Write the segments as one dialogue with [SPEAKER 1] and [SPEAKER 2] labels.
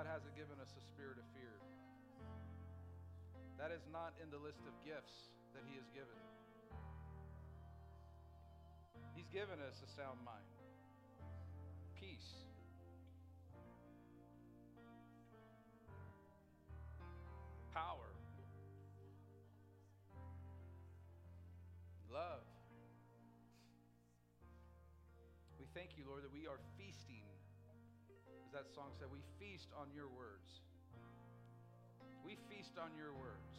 [SPEAKER 1] God hasn't given us a spirit of fear. That is not in the list of gifts that He has given. He's given us a sound mind, peace. Power, love. We thank you, Lord, that we are feasting. As that song said, we feast on your words. We feast on your words.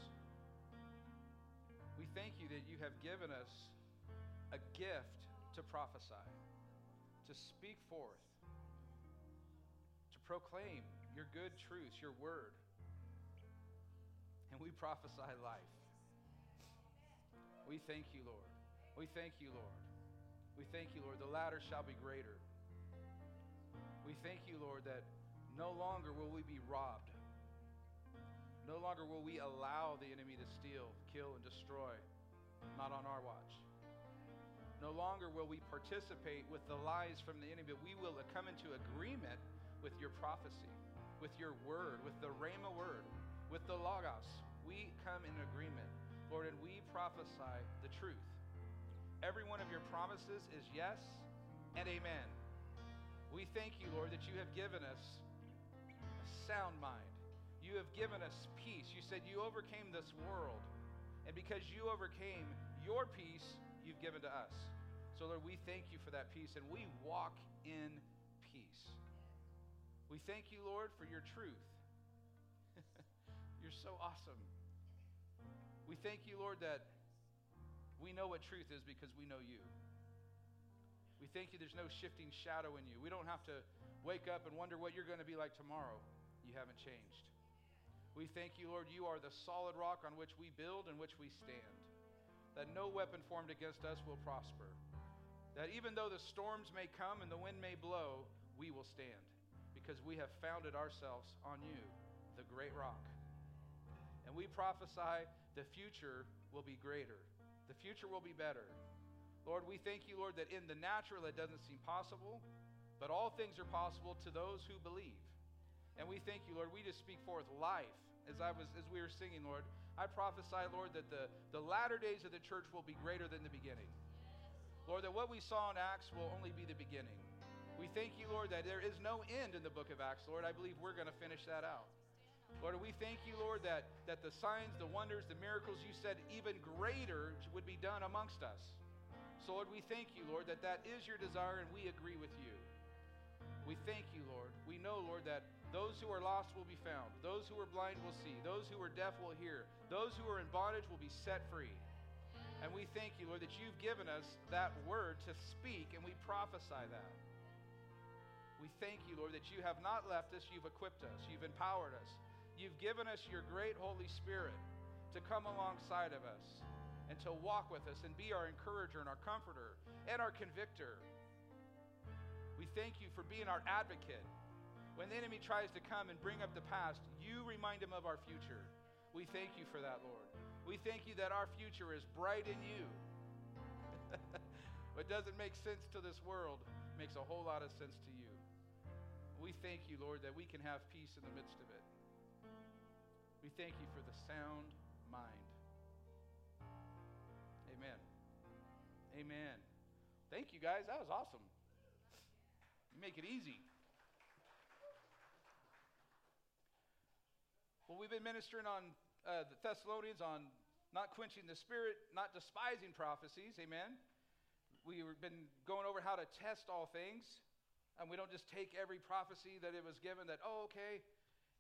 [SPEAKER 1] We thank you that you have given us a gift to prophesy, to speak forth, to proclaim your good truths, your word. And we prophesy life. We thank you, Lord. We thank you, Lord. We thank you, Lord. The latter shall be greater. We thank you, Lord, that no longer will we be robbed. No longer will we allow the enemy to steal, kill, and destroy. Not on our watch. No longer will we participate with the lies from the enemy, but we will come into agreement with your prophecy, with your word, with the Rhema word, with the Logos. We come in agreement, Lord, and we prophesy the truth. Every one of your promises is yes and amen. We thank you, Lord, that you have given us a sound mind. You have given us peace. You said you overcame this world. And because you overcame your peace, you've given to us. So, Lord, we thank you for that peace and we walk in peace. We thank you, Lord, for your truth. You're so awesome. We thank you, Lord, that we know what truth is because we know you. We thank you there's no shifting shadow in you. We don't have to wake up and wonder what you're going to be like tomorrow. You haven't changed. We thank you, Lord, you are the solid rock on which we build and which we stand. That no weapon formed against us will prosper. That even though the storms may come and the wind may blow, we will stand because we have founded ourselves on you, the great rock. And we prophesy the future will be greater. The future will be better. Lord, we thank you, Lord, that in the natural it doesn't seem possible, but all things are possible to those who believe. And we thank you, Lord. We just speak forth life. As I was as we were singing, Lord, I prophesy, Lord, that the, the latter days of the church will be greater than the beginning. Lord, that what we saw in Acts will only be the beginning. We thank you, Lord, that there is no end in the book of Acts, Lord. I believe we're going to finish that out. Lord, we thank you, Lord, that, that the signs, the wonders, the miracles you said even greater would be done amongst us. So, Lord, we thank you, Lord, that that is your desire and we agree with you. We thank you, Lord. We know, Lord, that those who are lost will be found. Those who are blind will see. Those who are deaf will hear. Those who are in bondage will be set free. And we thank you, Lord, that you've given us that word to speak and we prophesy that. We thank you, Lord, that you have not left us, you've equipped us, you've empowered us. You've given us your great Holy Spirit to come alongside of us and to walk with us and be our encourager and our comforter and our convictor. We thank you for being our advocate. When the enemy tries to come and bring up the past, you remind him of our future. We thank you for that, Lord. We thank you that our future is bright in you. what doesn't make sense to this world makes a whole lot of sense to you. We thank you, Lord, that we can have peace in the midst of it. We thank you for the sound mind. Amen. Thank you, guys. That was awesome. You make it easy. Well, we've been ministering on uh, the Thessalonians on not quenching the spirit, not despising prophecies. Amen. We've been going over how to test all things, and we don't just take every prophecy that it was given that, oh, okay,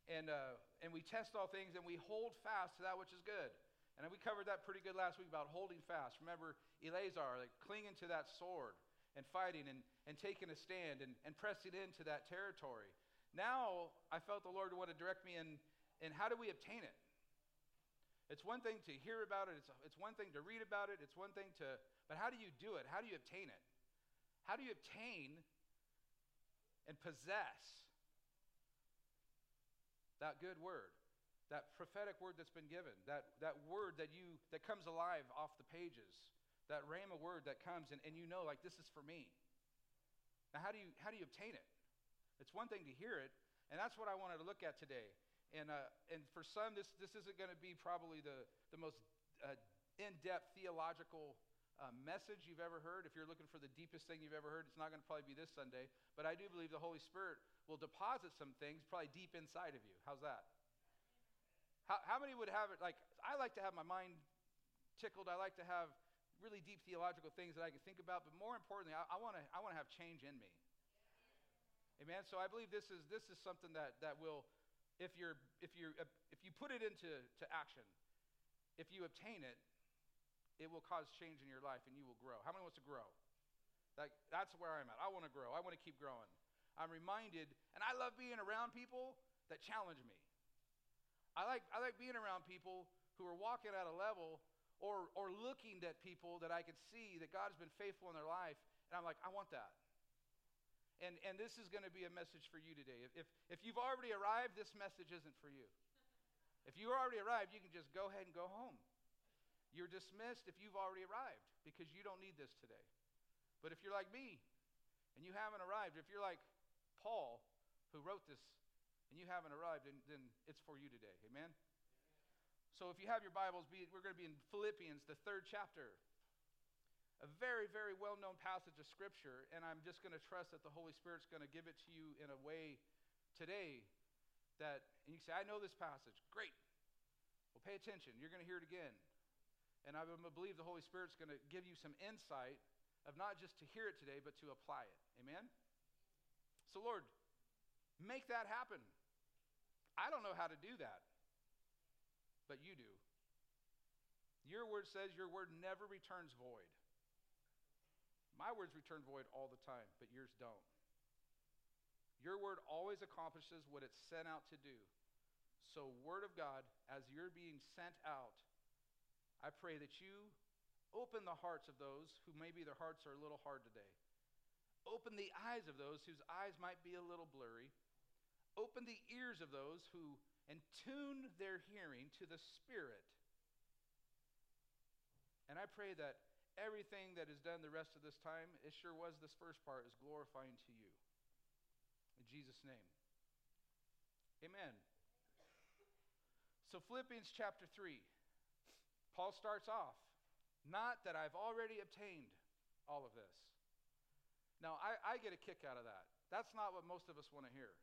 [SPEAKER 1] and, uh, and we test all things and we hold fast to that which is good. And we covered that pretty good last week about holding fast. Remember Eleazar, like clinging to that sword and fighting and, and taking a stand and, and pressing into that territory. Now I felt the Lord want to direct me in, in how do we obtain it? It's one thing to hear about it, it's, it's one thing to read about it, it's one thing to, but how do you do it? How do you obtain it? How do you obtain and possess that good word, that prophetic word that's been given, that, that word that you that comes alive off the pages, that rhema word that comes and, and you know, like, this is for me. Now, how do you how do you obtain it? It's one thing to hear it, And that's what I wanted to look at today. And, uh, and for some, this, this isn't going to be probably the, the most uh, in depth theological uh, message you've ever heard. If you're looking for the deepest thing you've ever heard, it's not going to probably be this Sunday. But I do believe the Holy Spirit will deposit some things probably deep inside of you. How's that? How, how many would have it? Like, I like to have my mind tickled. I like to have really deep theological things that I can think about. But more importantly, I, want to I wanna have change in me. Amen. So I believe this is, this is something that, that will if, you're, if, you're, if you put it into to action, if you obtain it, it will cause change in your life and you will grow. How many wants to grow? Like, that's where I'm at. I want to grow. I want to keep growing. I'm reminded, and I love being around people that challenge me. I like, I like being around people who are walking at a level or, or looking at people that I can see that God's been faithful in their life, and I'm like, I want that. And, and this is going to be a message for you today. If, if, if you've already arrived, this message isn't for you. If you already arrived, you can just go ahead and go home. You're dismissed if you've already arrived because you don't need this today. But if you're like me and you haven't arrived, if you're like Paul who wrote this and you haven't arrived, then, then it's for you today. Amen? So if you have your Bibles, we're going to be in Philippians, the third chapter a very, very well known passage of Scripture, and I'm just going to trust that the Holy Spirit's going to give it to you in a way today that, and you say, I know this passage. Great. Well, pay attention. You're going to hear it again. And I believe the Holy Spirit's going to give you some insight of not just to hear it today, but to apply it. Amen? So, Lord, make that happen. I don't know how to do that, but you do. Your word says your word never returns void. My words return void all the time, but yours don't. Your word always accomplishes what it's sent out to do. So, Word of God, as you're being sent out, I pray that you open the hearts of those who maybe their hearts are a little hard today. Open the eyes of those whose eyes might be a little blurry. Open the ears of those who, and tune their hearing to the Spirit. And I pray that everything that is done the rest of this time, it sure was this first part, is glorifying to you. In Jesus' name. Amen. So, Philippians chapter 3, Paul starts off, not that I've already obtained all of this. Now, I, I get a kick out of that. That's not what most of us want to hear.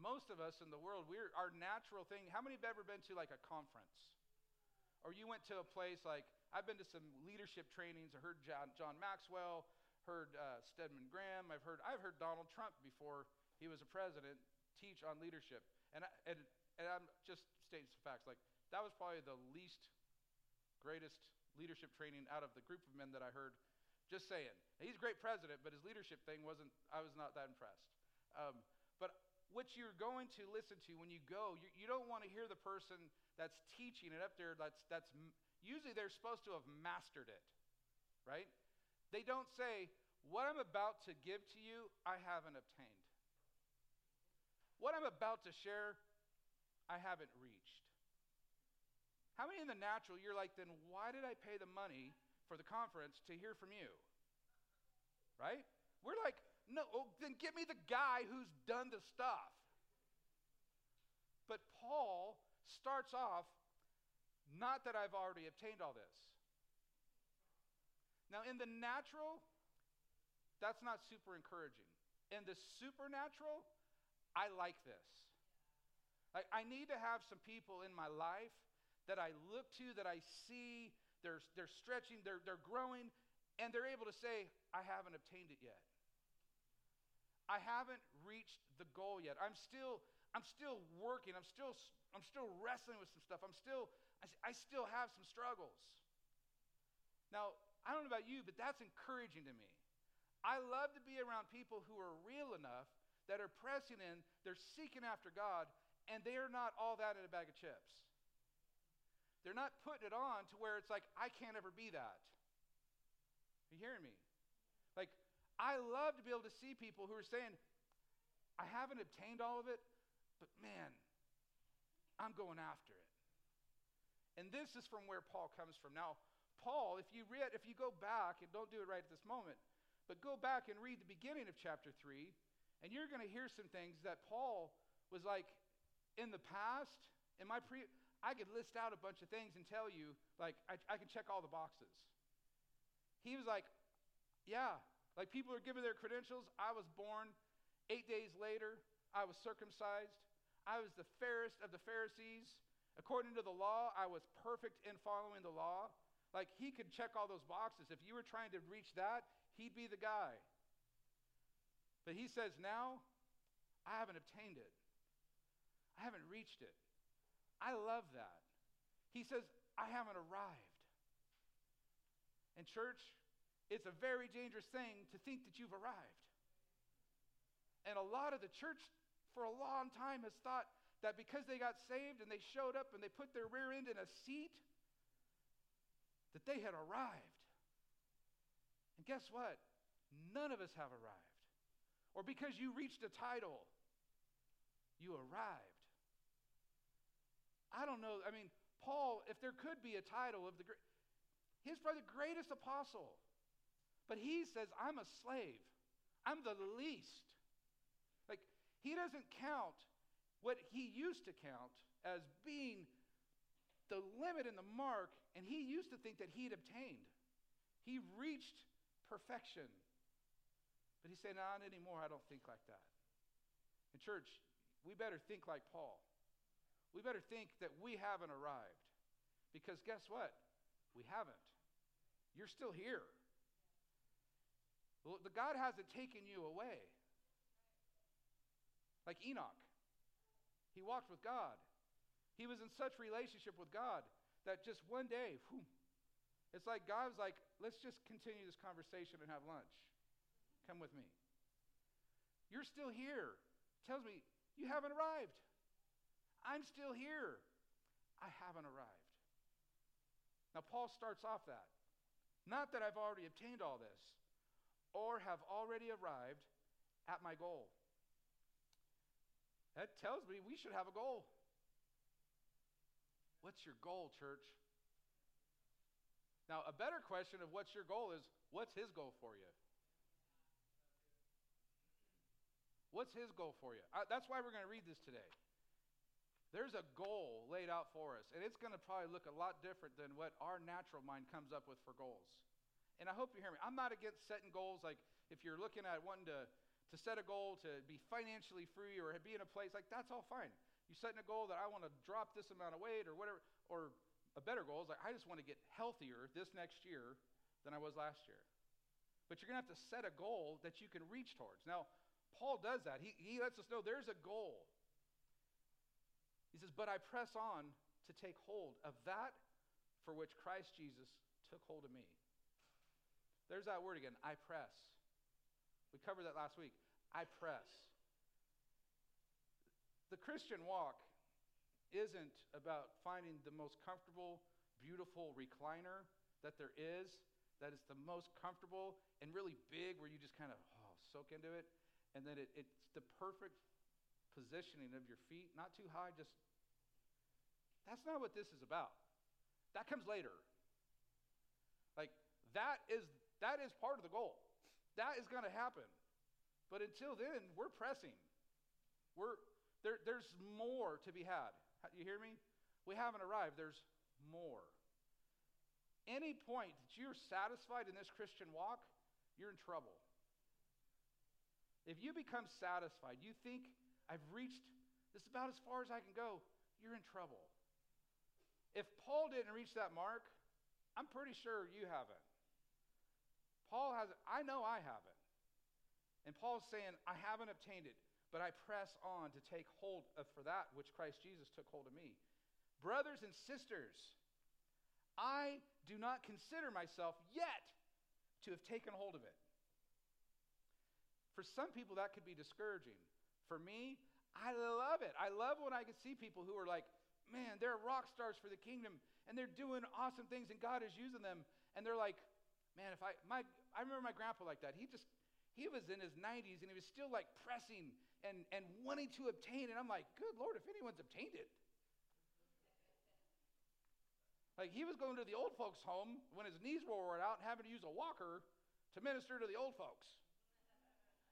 [SPEAKER 1] Most of us in the world, we're our natural thing. How many have ever been to like a conference? Or you went to a place like I've been to some leadership trainings. I heard John, John Maxwell, heard uh, Stedman Graham. I've heard, I've heard Donald Trump before he was a president teach on leadership. And, I, and, and I'm just stating some facts. Like, that was probably the least greatest leadership training out of the group of men that I heard. Just saying. He's a great president, but his leadership thing wasn't, I was not that impressed. Um, what you're going to listen to when you go, you, you don't want to hear the person that's teaching it up there that's, that's usually they're supposed to have mastered it, right? They don't say, What I'm about to give to you, I haven't obtained. What I'm about to share, I haven't reached. How many in the natural, you're like, then why did I pay the money for the conference to hear from you? Right? We're like, no, oh, then get me the guy who's done the stuff. But Paul starts off not that I've already obtained all this. Now, in the natural, that's not super encouraging. In the supernatural, I like this. I, I need to have some people in my life that I look to, that I see, they're, they're stretching, they're, they're growing, and they're able to say, I haven't obtained it yet. I haven't reached the goal yet. I'm still, I'm still working. I'm still, I'm still wrestling with some stuff. I'm still, I, I still have some struggles. Now, I don't know about you, but that's encouraging to me. I love to be around people who are real enough that are pressing in, they're seeking after God, and they are not all that in a bag of chips. They're not putting it on to where it's like, I can't ever be that. Are you hearing me? Like, I love to be able to see people who are saying, I haven't obtained all of it, but man, I'm going after it. And this is from where Paul comes from. Now, Paul, if you read, if you go back, and don't do it right at this moment, but go back and read the beginning of chapter 3, And you're going to hear some things that Paul was like, in the past, in my pre, I could list out a bunch of things and tell you, like, I, I can check all the boxes. He was like, yeah, like people are giving their credentials. I was born eight days later, I was circumcised. I was the fairest of the Pharisees. According to the law, I was perfect in following the law. Like he could check all those boxes. If you were trying to reach that, he'd be the guy. But he says, now I haven't obtained it. I haven't reached it. I love that. He says, I haven't arrived. And, church, it's a very dangerous thing to think that you've arrived. And a lot of the church for a long time has thought that because they got saved and they showed up and they put their rear end in a seat, that they had arrived. And guess what? None of us have arrived. Or because you reached a title, you arrived. I don't know. I mean, Paul, if there could be a title of the great, he's probably the greatest apostle. But he says, I'm a slave. I'm the least. Like, he doesn't count what he used to count as being the limit and the mark, and he used to think that he'd obtained. He reached perfection. But he said, Not anymore. I don't think like that. In church, we better think like Paul we better think that we haven't arrived. Because guess what? We haven't. You're still here. The God hasn't taken you away. Like Enoch. He walked with God. He was in such relationship with God that just one day, whew, it's like God was like, let's just continue this conversation and have lunch. Come with me. You're still here. Tells me you haven't arrived. I'm still here. I haven't arrived. Now, Paul starts off that. Not that I've already obtained all this or have already arrived at my goal. That tells me we should have a goal. What's your goal, church? Now, a better question of what's your goal is what's his goal for you? What's his goal for you? I, that's why we're going to read this today. There's a goal laid out for us, and it's going to probably look a lot different than what our natural mind comes up with for goals. And I hope you hear me. I'm not against setting goals like if you're looking at wanting to, to set a goal to be financially free or be in a place, like that's all fine. You're setting a goal that I want to drop this amount of weight or whatever, or a better goal is like I just want to get healthier this next year than I was last year. But you're going to have to set a goal that you can reach towards. Now, Paul does that. He, he lets us know there's a goal. He says, But I press on to take hold of that for which Christ Jesus took hold of me. There's that word again I press. We covered that last week. I press. The Christian walk isn't about finding the most comfortable, beautiful recliner that there is, that is the most comfortable and really big where you just kind of oh, soak into it. And then it, it's the perfect positioning of your feet, not too high, just. That's not what this is about. That comes later. Like, that is, that is part of the goal. That is going to happen. But until then, we're pressing. We're, there, there's more to be had. You hear me? We haven't arrived. There's more. Any point that you're satisfied in this Christian walk, you're in trouble. If you become satisfied, you think I've reached this about as far as I can go, you're in trouble. If Paul didn't reach that mark, I'm pretty sure you haven't. Paul has it, I know I haven't. And Paul's saying, I haven't obtained it, but I press on to take hold of for that which Christ Jesus took hold of me. Brothers and sisters, I do not consider myself yet to have taken hold of it. For some people, that could be discouraging. For me, I love it. I love when I can see people who are like, man, they're rock stars for the kingdom and they're doing awesome things and God is using them. And they're like, man, if I, my, I remember my grandpa like that. He just, he was in his 90s and he was still like pressing and, and wanting to obtain. And I'm like, good Lord, if anyone's obtained it. Like he was going to the old folks' home when his knees were worn out and having to use a walker to minister to the old folks.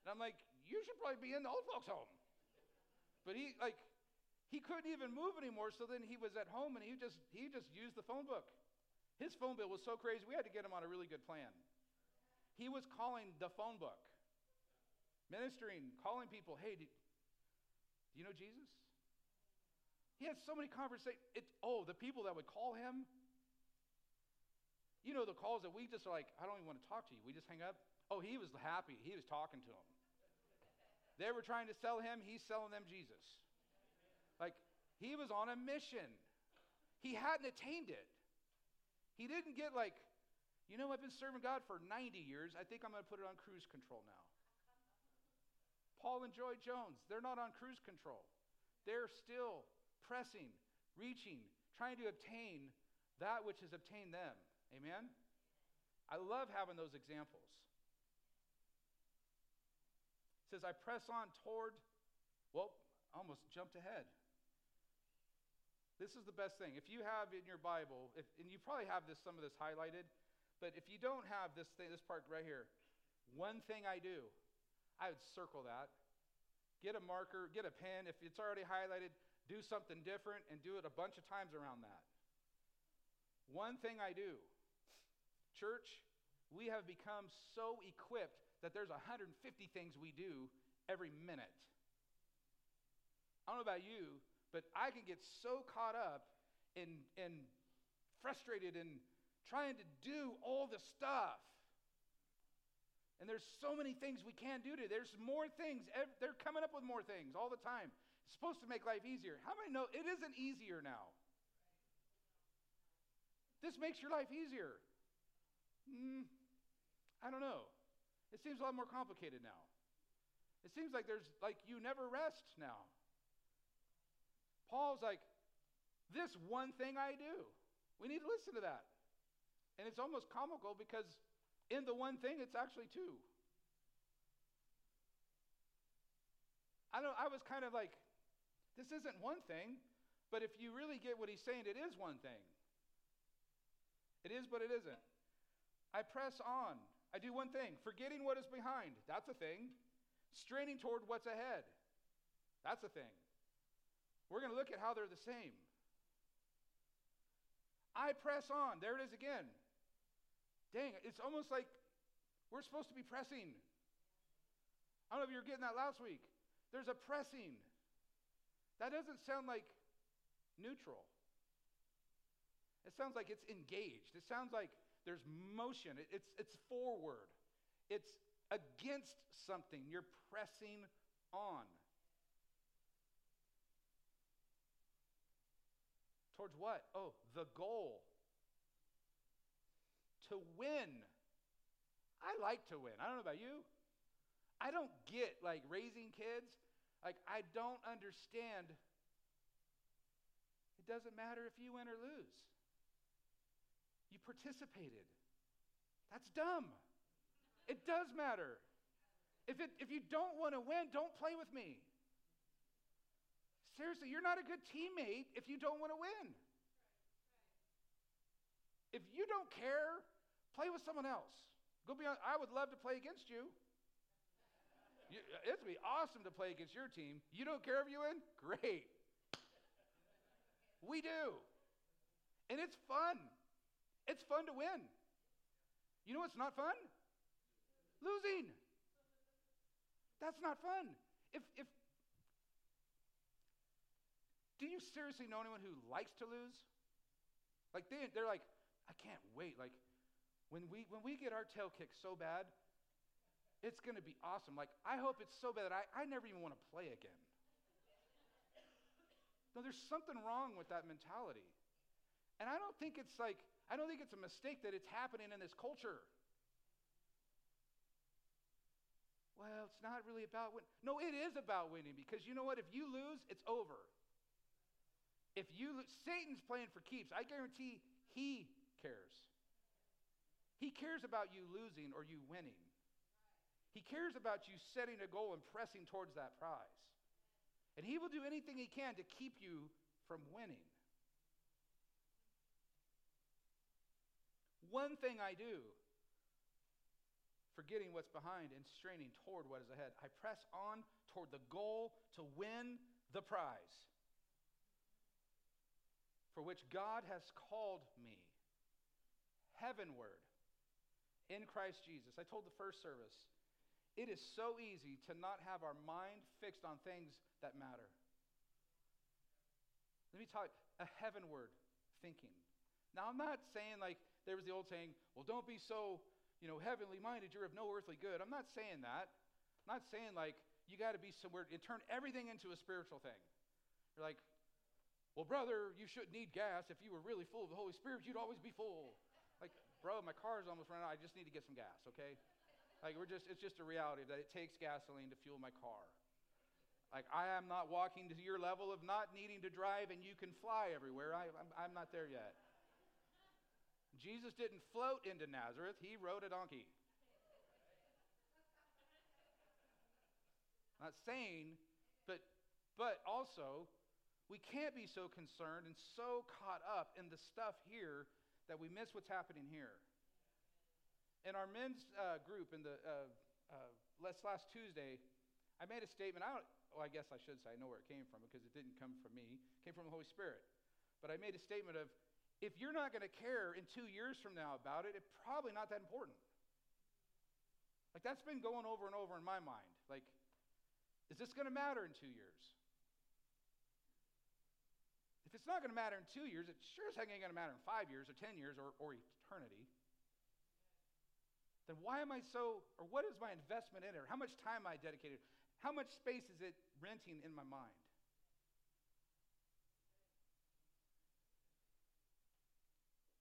[SPEAKER 1] And I'm like, you should probably be in the old folks' home. But he like he couldn't even move anymore, so then he was at home and he just he just used the phone book. His phone bill was so crazy, we had to get him on a really good plan. He was calling the phone book, ministering, calling people, hey, do, do you know Jesus? He had so many conversations. Oh, the people that would call him. You know the calls that we just are like, I don't even want to talk to you. We just hang up. Oh, he was happy. He was talking to them. They were trying to sell him, he's selling them Jesus. Like, he was on a mission. He hadn't attained it. He didn't get like, you know, I've been serving God for 90 years. I think I'm going to put it on cruise control now. Paul and Joy Jones, they're not on cruise control. They're still pressing, reaching, trying to obtain that which has obtained them. Amen? I love having those examples says, I press on toward, well, I almost jumped ahead. This is the best thing. If you have in your Bible, if, and you probably have this, some of this highlighted, but if you don't have this thing, this part right here, one thing I do, I would circle that. Get a marker, get a pen. If it's already highlighted, do something different and do it a bunch of times around that. One thing I do, church, we have become so equipped that there's 150 things we do every minute. I don't know about you, but I can get so caught up and, and frustrated in trying to do all the stuff. And there's so many things we can do today. There's more things. They're coming up with more things all the time. It's supposed to make life easier. How many know it isn't easier now? This makes your life easier. Mm, I don't know. It seems a lot more complicated now. It seems like there's like you never rest now. Paul's like, this one thing I do. We need to listen to that. And it's almost comical because in the one thing, it's actually two. I don't I was kind of like, this isn't one thing, but if you really get what he's saying, it is one thing. It is, but it isn't. I press on. I do one thing forgetting what is behind. That's a thing. Straining toward what's ahead. That's a thing. We're going to look at how they're the same. I press on. There it is again. Dang, it's almost like we're supposed to be pressing. I don't know if you were getting that last week. There's a pressing. That doesn't sound like neutral. It sounds like it's engaged. It sounds like there's motion, it, it's, it's forward, it's against something. You're pressing on. Towards what? Oh, the goal. To win. I like to win. I don't know about you. I don't get like raising kids. Like, I don't understand. It doesn't matter if you win or lose. You participated. That's dumb. It does matter. If, it, if you don't want to win, don't play with me. Seriously, you're not a good teammate if you don't want to win. If you don't care, play with someone else. Go beyond. I would love to play against you. you it'd be awesome to play against your team. You don't care if you win? Great. We do. And it's fun. It's fun to win. You know what's not fun? Losing. That's not fun. If, if, do you seriously know anyone who likes to lose? Like they, they're like, I can't wait. Like when we when we get our tail kicked so bad, it's going to be awesome. Like I hope it's so bad that I, I never even want to play again. No, there's something wrong with that mentality. And I don't think it's like I don't think it's a mistake that it's happening in this culture. Well, it's not really about winning. No, it is about winning because you know what? If you lose, it's over. If you Satan's playing for keeps, I guarantee he cares. He cares about you losing or you winning. He cares about you setting a goal and pressing towards that prize. And he will do anything he can to keep you from winning. One thing I do forgetting what's behind and straining toward what is ahead. I press on toward the goal to win the prize for which God has called me heavenward in Christ Jesus. I told the first service, it is so easy to not have our mind fixed on things that matter. Let me talk a heavenward thinking. Now, I'm not saying like there was the old saying, well, don't be so, you know, heavenly minded, you're of no earthly good. I'm not saying that. I'm not saying like you got to be somewhere and turn everything into a spiritual thing. You're like, well, brother, you shouldn't need gas. If you were really full of the Holy Spirit, you'd always be full. Bro, my car's almost running out. I just need to get some gas, okay? Like, we're just, it's just a reality that it takes gasoline to fuel my car. Like, I am not walking to your level of not needing to drive and you can fly everywhere. I, I'm, I'm not there yet. Jesus didn't float into Nazareth, he rode a donkey. Not saying, but, but also, we can't be so concerned and so caught up in the stuff here that we miss what's happening here. In our men's uh, group in the uh, uh, last, last Tuesday, I made a statement. I don't, well, I guess I should say I know where it came from because it didn't come from me. It came from the Holy Spirit. But I made a statement of if you're not going to care in two years from now about it, it's probably not that important. Like that's been going over and over in my mind. Like, is this going to matter in two years? If it's not going to matter in two years, it sure as heck ain't going to matter in five years or ten years or, or eternity then why am I so, or what is my investment in it? Or how much time am I dedicated? How much space is it renting in my mind?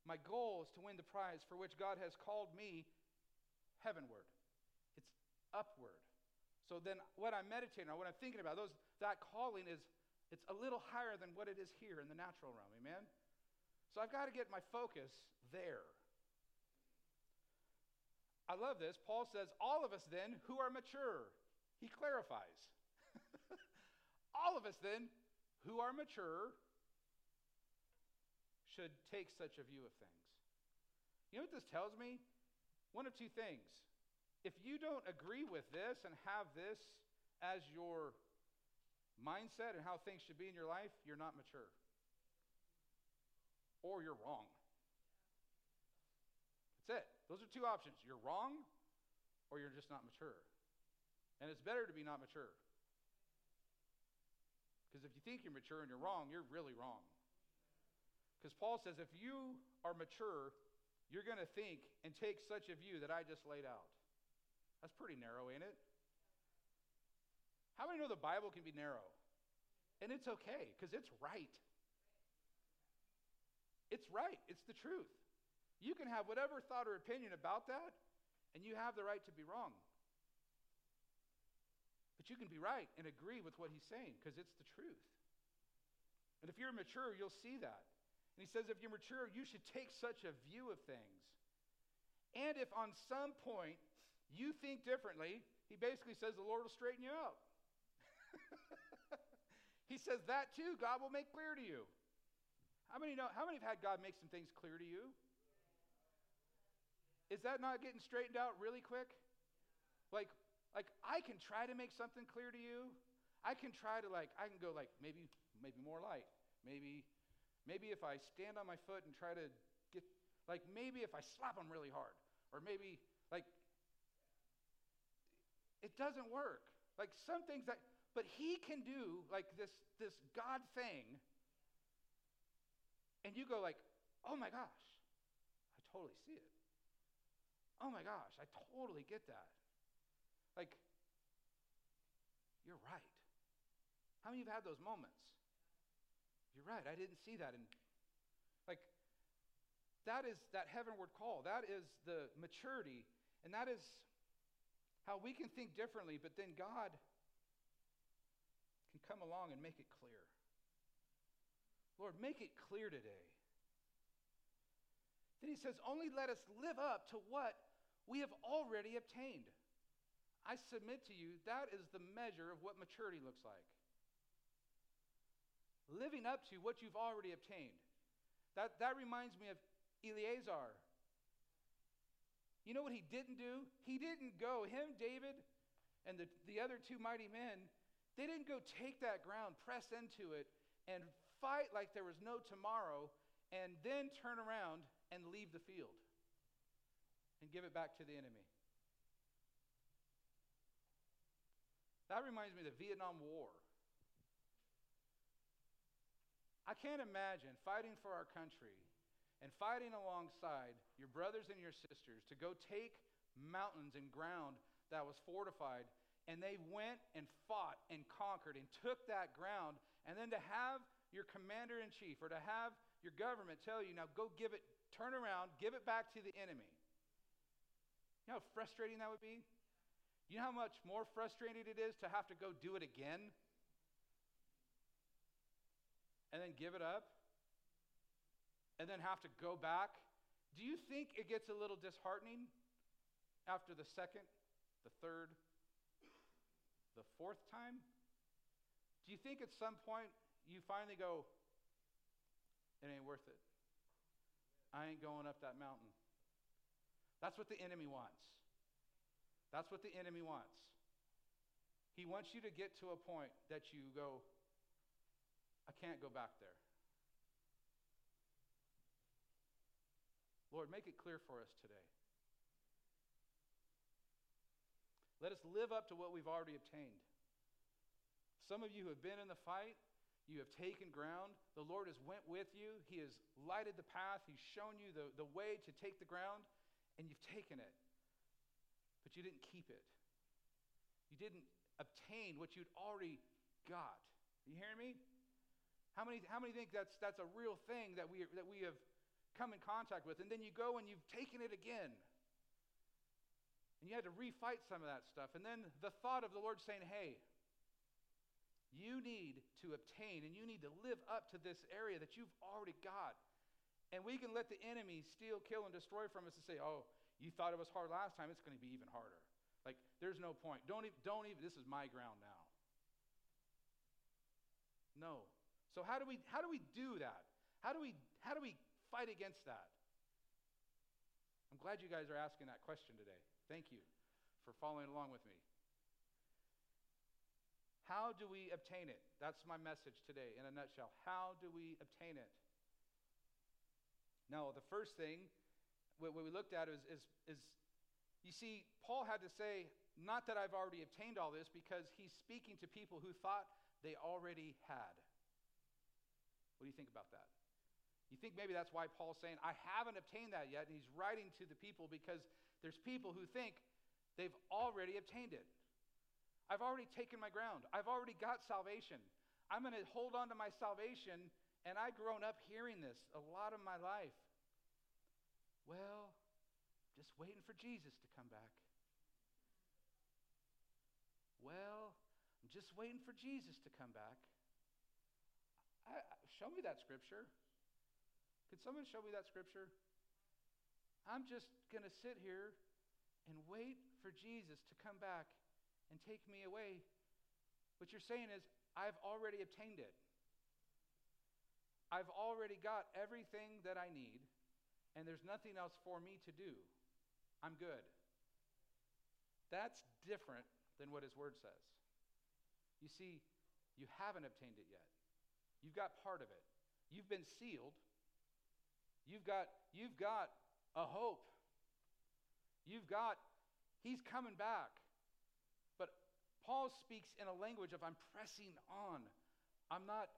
[SPEAKER 1] My goal is to win the prize for which God has called me heavenward. It's upward. So then what I'm meditating on, what I'm thinking about, those that calling is it's a little higher than what it is here in the natural realm. Amen? So I've got to get my focus there. I love this. Paul says, All of us then who are mature, he clarifies. All of us then who are mature should take such a view of things. You know what this tells me? One of two things. If you don't agree with this and have this as your mindset and how things should be in your life, you're not mature. Or you're wrong. That's it. Those are two options. You're wrong or you're just not mature. And it's better to be not mature. Because if you think you're mature and you're wrong, you're really wrong. Because Paul says if you are mature, you're going to think and take such a view that I just laid out. That's pretty narrow, ain't it? How many know the Bible can be narrow? And it's okay because it's right. It's right, it's the truth. You can have whatever thought or opinion about that, and you have the right to be wrong. But you can be right and agree with what he's saying because it's the truth. And if you're mature, you'll see that. And he says, if you're mature, you should take such a view of things. And if on some point you think differently, he basically says the Lord will straighten you out. he says that too, God will make clear to you. How many know how many have had God make some things clear to you? Is that not getting straightened out really quick? Like, like I can try to make something clear to you. I can try to like, I can go like maybe, maybe more light. Maybe, maybe if I stand on my foot and try to get, like maybe if I slap them really hard, or maybe like, it doesn't work. Like some things that, but he can do like this this God thing, and you go like, oh my gosh, I totally see it oh my gosh, I totally get that. Like, you're right. How many of you have had those moments? You're right, I didn't see that. And like, that is that heavenward call. That is the maturity. And that is how we can think differently, but then God can come along and make it clear. Lord, make it clear today. Then he says, only let us live up to what we have already obtained. I submit to you that is the measure of what maturity looks like. Living up to what you've already obtained. That, that reminds me of Eleazar. You know what he didn't do? He didn't go, him, David, and the, the other two mighty men, they didn't go take that ground, press into it, and fight like there was no tomorrow, and then turn around and leave the field and give it back to the enemy. That reminds me of the Vietnam War. I can't imagine fighting for our country and fighting alongside your brothers and your sisters to go take mountains and ground that was fortified. And they went and fought and conquered and took that ground. And then to have your commander in chief or to have your government tell you, now go give it, turn around, give it back to the enemy. You know how frustrating that would be? You know how much more frustrating it is to have to go do it again? and then give it up and then have to go back, do you think it gets a little disheartening after the second, the third, the fourth time? Do you think at some point you finally go, it ain't worth it? I ain't going up that mountain. That's what the enemy wants. That's what the enemy wants. He wants you to get to a point that you go, I can't go back there. Lord, make it clear for us today. Let us live up to what we've already obtained. Some of you who have been in the fight. You have taken ground. The Lord has went with you. He has lighted the path. He's shown you the, the way to take the ground, and you've taken it. But you didn't keep it. You didn't obtain what you'd already got. You hear me? How many, how many think that's, that's a real thing that we, that we have come in contact with? And then you go and you've taken it again. And you had to refight some of that stuff. And then the thought of the Lord saying, hey, you need to obtain and you need to live up to this area that you've already got. And we can let the enemy steal, kill, and destroy from us and say, oh, you thought it was hard last time, it's going to be even harder. Like, there's no point. Don't even, don't even, this is my ground now. No. So how do we how do we do that? How do we how do we fight against that? I'm glad you guys are asking that question today. Thank you for following along with me. How do we obtain it? That's my message today in a nutshell. How do we obtain it? Now, the first thing what we looked at is, is, is you see, Paul had to say, not that I've already obtained all this, because he's speaking to people who thought they already had. What do you think about that? You think maybe that's why Paul's saying, I haven't obtained that yet. And he's writing to the people because there's people who think they've already obtained it. I've already taken my ground. I've already got salvation. I'm going to hold on to my salvation. And I've grown up hearing this a lot of my life. Well, just waiting for Jesus to come back. Well, I'm just waiting for Jesus to come back. I, show me that scripture. Could someone show me that scripture? I'm just going to sit here and wait for Jesus to come back and take me away. What you're saying is, I've already obtained it. I've already got everything that I need, and there's nothing else for me to do. I'm good. That's different than what his word says. You see, you haven't obtained it yet. You've got part of it. You've been sealed. You've got, you've got a hope. You've got, he's coming back. But Paul speaks in a language of, I'm pressing on. I'm not,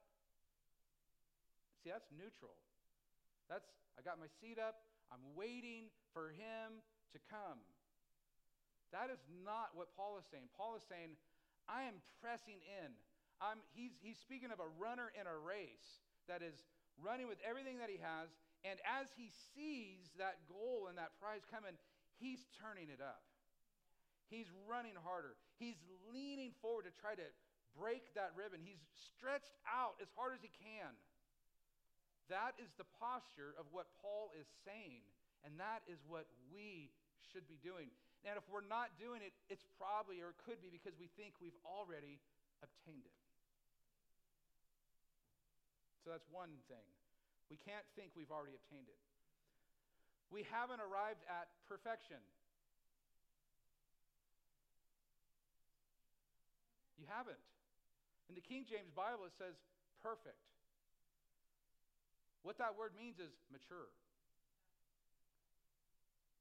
[SPEAKER 1] see, that's neutral. That's, I got my seat up. I'm waiting for him to come. That is not what Paul is saying. Paul is saying, I am pressing in. I'm, he's, he's speaking of a runner in a race that is running with everything that he has. And as he sees that goal and that prize coming, he's turning it up. He's running harder. He's leaning forward to try to break that ribbon. He's stretched out as hard as he can. That is the posture of what Paul is saying. And that is what we should be doing. And if we're not doing it, it's probably or it could be because we think we've already obtained it. So that's one thing. We can't think we've already obtained it. We haven't arrived at perfection. You haven't. In the King James Bible, it says perfect. What that word means is mature.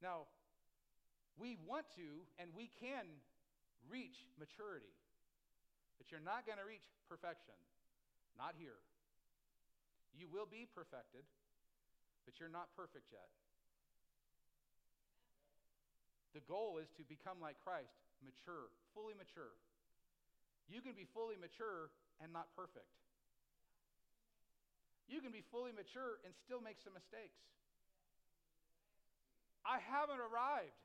[SPEAKER 1] Now, we want to and we can reach maturity, but you're not going to reach perfection. Not here. You will be perfected, but you're not perfect yet. The goal is to become like Christ, mature, fully mature. You can be fully mature and not perfect. You can be fully mature and still make some mistakes. I haven't arrived.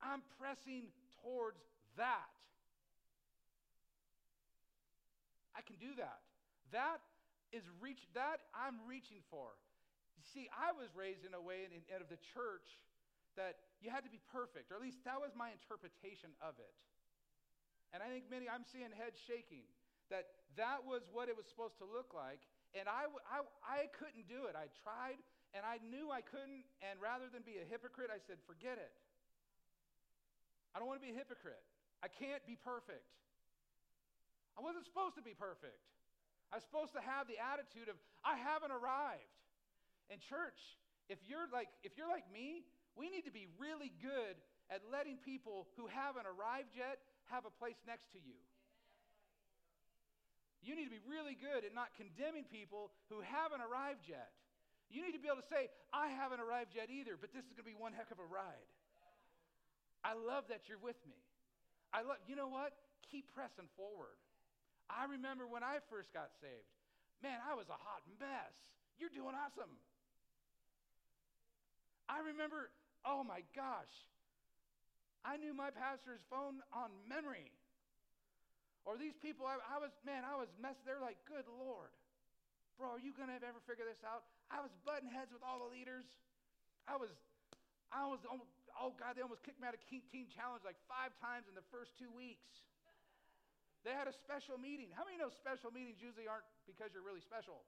[SPEAKER 1] I'm pressing towards that. I can do that. That is reach that I'm reaching for. You See, I was raised in a way in, in, of the church that you had to be perfect, or at least that was my interpretation of it. And I think many, I'm seeing heads shaking, that that was what it was supposed to look like. And I, I, I couldn't do it. I tried, and I knew I couldn't. And rather than be a hypocrite, I said, forget it. I don't want to be a hypocrite. I can't be perfect. I wasn't supposed to be perfect. I was supposed to have the attitude of, I haven't arrived. And church, if you're like, if you're like me, we need to be really good at letting people who haven't arrived yet have a place next to you. You need to be really good at not condemning people who haven't arrived yet. You need to be able to say, I haven't arrived yet either, but this is going to be one heck of a ride. I love that you're with me. I love, you know what? Keep pressing forward. I remember when I first got saved. Man, I was a hot mess. You're doing awesome. I remember, oh my gosh, I knew my pastor's phone on memory. Or these people, I, I was, man, I was messed. They're like, good Lord. Bro, are you going to ever figure this out? I was butting heads with all the leaders. I was, I was, oh, oh God, they almost kicked me out of Teen Challenge like five times in the first two weeks. They had a special meeting. How many know special meetings usually aren't because you're really special?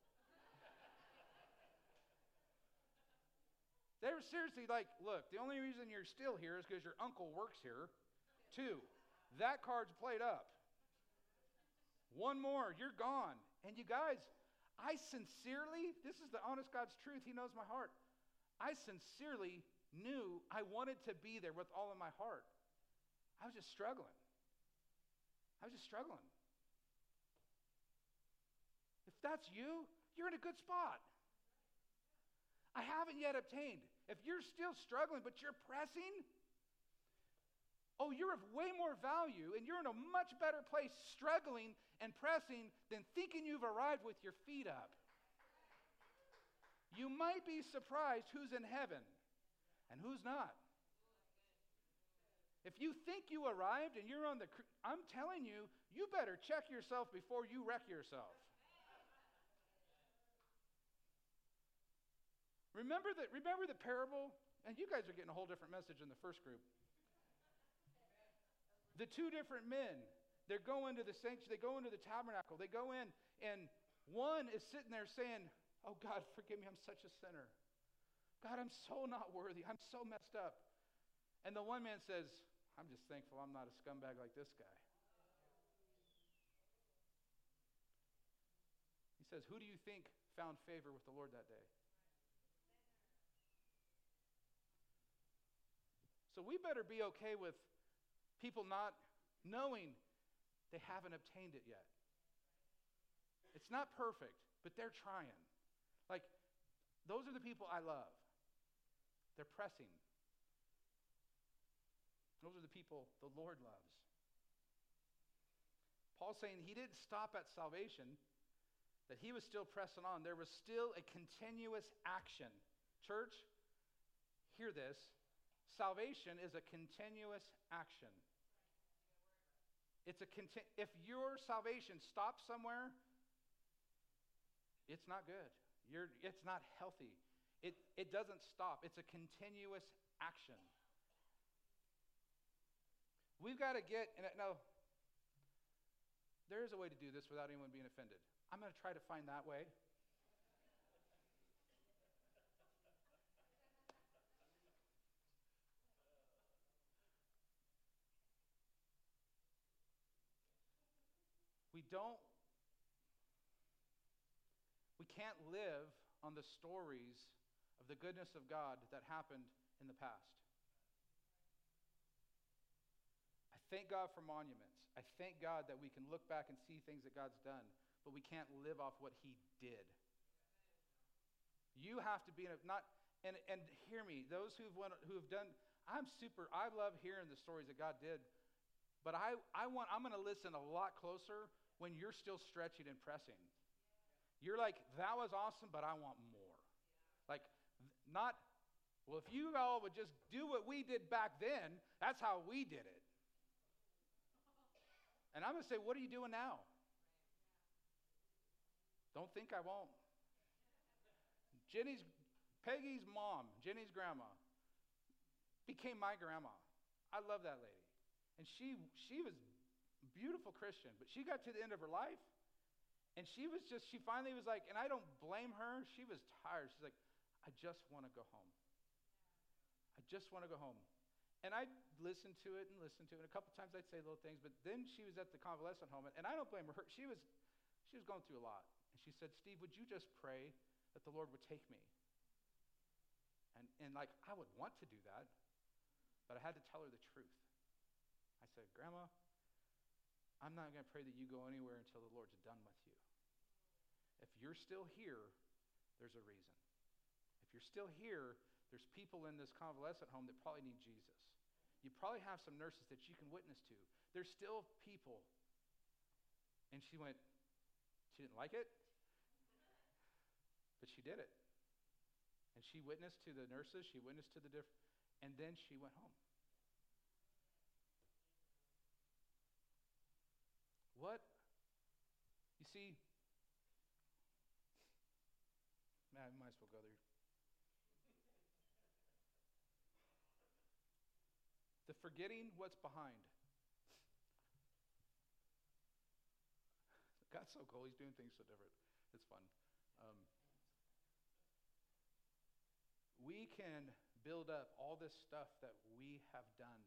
[SPEAKER 1] They were seriously like, look, the only reason you're still here is because your uncle works here. Two, that card's played up. One more, you're gone. And you guys, I sincerely, this is the honest God's truth, He knows my heart. I sincerely knew I wanted to be there with all of my heart. I was just struggling. I was just struggling. If that's you, you're in a good spot. I haven't yet obtained. If you're still struggling, but you're pressing, oh, you're of way more value and you're in a much better place struggling and pressing than thinking you've arrived with your feet up. You might be surprised who's in heaven and who's not. If you think you arrived and you're on the, I'm telling you, you better check yourself before you wreck yourself. Remember the, remember the parable? And you guys are getting a whole different message in the first group. The two different men, they go into the sanctuary, they go into the tabernacle, they go in, and one is sitting there saying, Oh God, forgive me, I'm such a sinner. God, I'm so not worthy. I'm so messed up. And the one man says, I'm just thankful I'm not a scumbag like this guy. He says, Who do you think found favor with the Lord that day? So we better be okay with people not knowing they haven't obtained it yet. It's not perfect, but they're trying. Like, those are the people I love. They're pressing. Those are the people the Lord loves. Paul's saying he didn't stop at salvation, that he was still pressing on. There was still a continuous action. Church, hear this. Salvation is a continuous action. It's a conti- if your salvation stops somewhere, it's not good. You're, it's not healthy. It, it doesn't stop. It's a continuous action. We've got to get, and uh, no, there is a way to do this without anyone being offended. I'm going to try to find that way. We don't, we can't live on the stories of the goodness of God that happened in the past. I thank God for monuments. I thank God that we can look back and see things that God's done, but we can't live off what He did. You have to be in a, not, and, and hear me, those who've, went, who've done, I'm super, I love hearing the stories that God did, but I, I want, I'm going to listen a lot closer when you're still stretching and pressing. You're like, that was awesome, but I want more. Like, not, well, if you all would just do what we did back then, that's how we did it. And I'm going to say, what are you doing now? Don't think I won't. Jenny's, Peggy's mom, Jenny's grandma, became my grandma. I love that lady. And she, she was beautiful Christian, but she got to the end of her life, and she was just, she finally was like, and I don't blame her, she was tired. She's like, I just want to go home. I just want to go home. And I'd listen to it and listen to it. And A couple times I'd say little things, but then she was at the convalescent home, and I don't blame her. She was, she was going through a lot. And she said, Steve, would you just pray that the Lord would take me. And, and like, I would want to do that, but I had to tell her the truth. I said, Grandma, I'm not going to pray that you go anywhere until the Lord's done with you. If you're still here, there's a reason. If you're still here, there's people in this convalescent home that probably need Jesus. You probably have some nurses that you can witness to. There's still people. And she went, she didn't like it. But she did it. And she witnessed to the nurses, she witnessed to the different, and then she went home. What? You see, man, I might as well go there. The forgetting what's behind. God's so cool. He's doing things so different. It's fun. Um, we can build up all this stuff that we have done.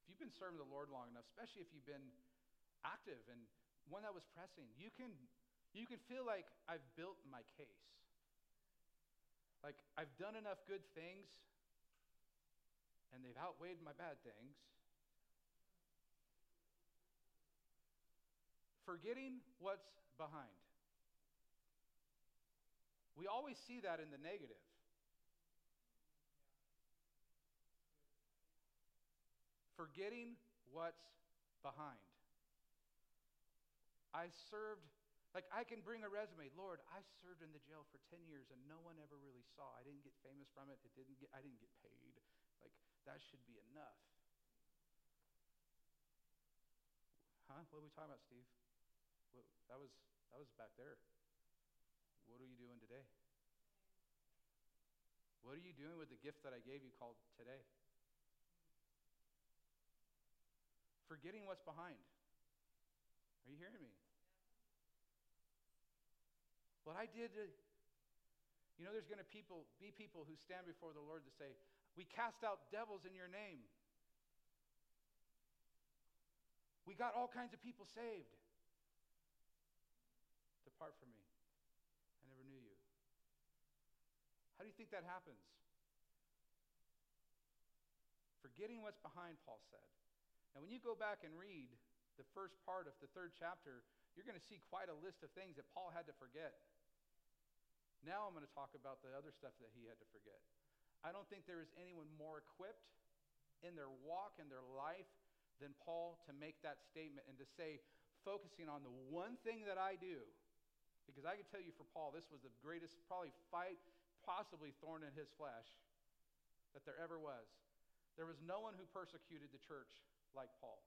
[SPEAKER 1] If you've been serving the Lord long enough, especially if you've been active and one that was pressing, you can, you can feel like I've built my case. Like I've done enough good things and they've outweighed my bad things. Forgetting what's behind. We always see that in the negative. forgetting what's behind. I served, like I can bring a resume. Lord, I served in the jail for 10 years and no one ever really saw. I didn't get famous from it. It didn't get, I didn't get paid. Like that should be enough. Huh? What are we talking about, Steve? What, that was that was back there. What are you doing today? What are you doing with the gift that I gave you called today? forgetting what's behind. Are you hearing me? What I did, you know, there's going to people, be people who stand before the Lord to say, We cast out devils in your name. We got all kinds of people saved. Depart from me. I never knew you. How do you think that happens? Forgetting what's behind, Paul said. Now, when you go back and read the first part of the third chapter, you're going to see quite a list of things that Paul had to forget. Now I'm going to talk about the other stuff that he had to forget. I don't think there is anyone more equipped in their walk and their life than Paul to make that statement and to say, focusing on the one thing that I do. Because I can tell you for Paul, this was the greatest, probably fight, possibly thorn in his flesh that there ever was. There was no one who persecuted the church like Paul.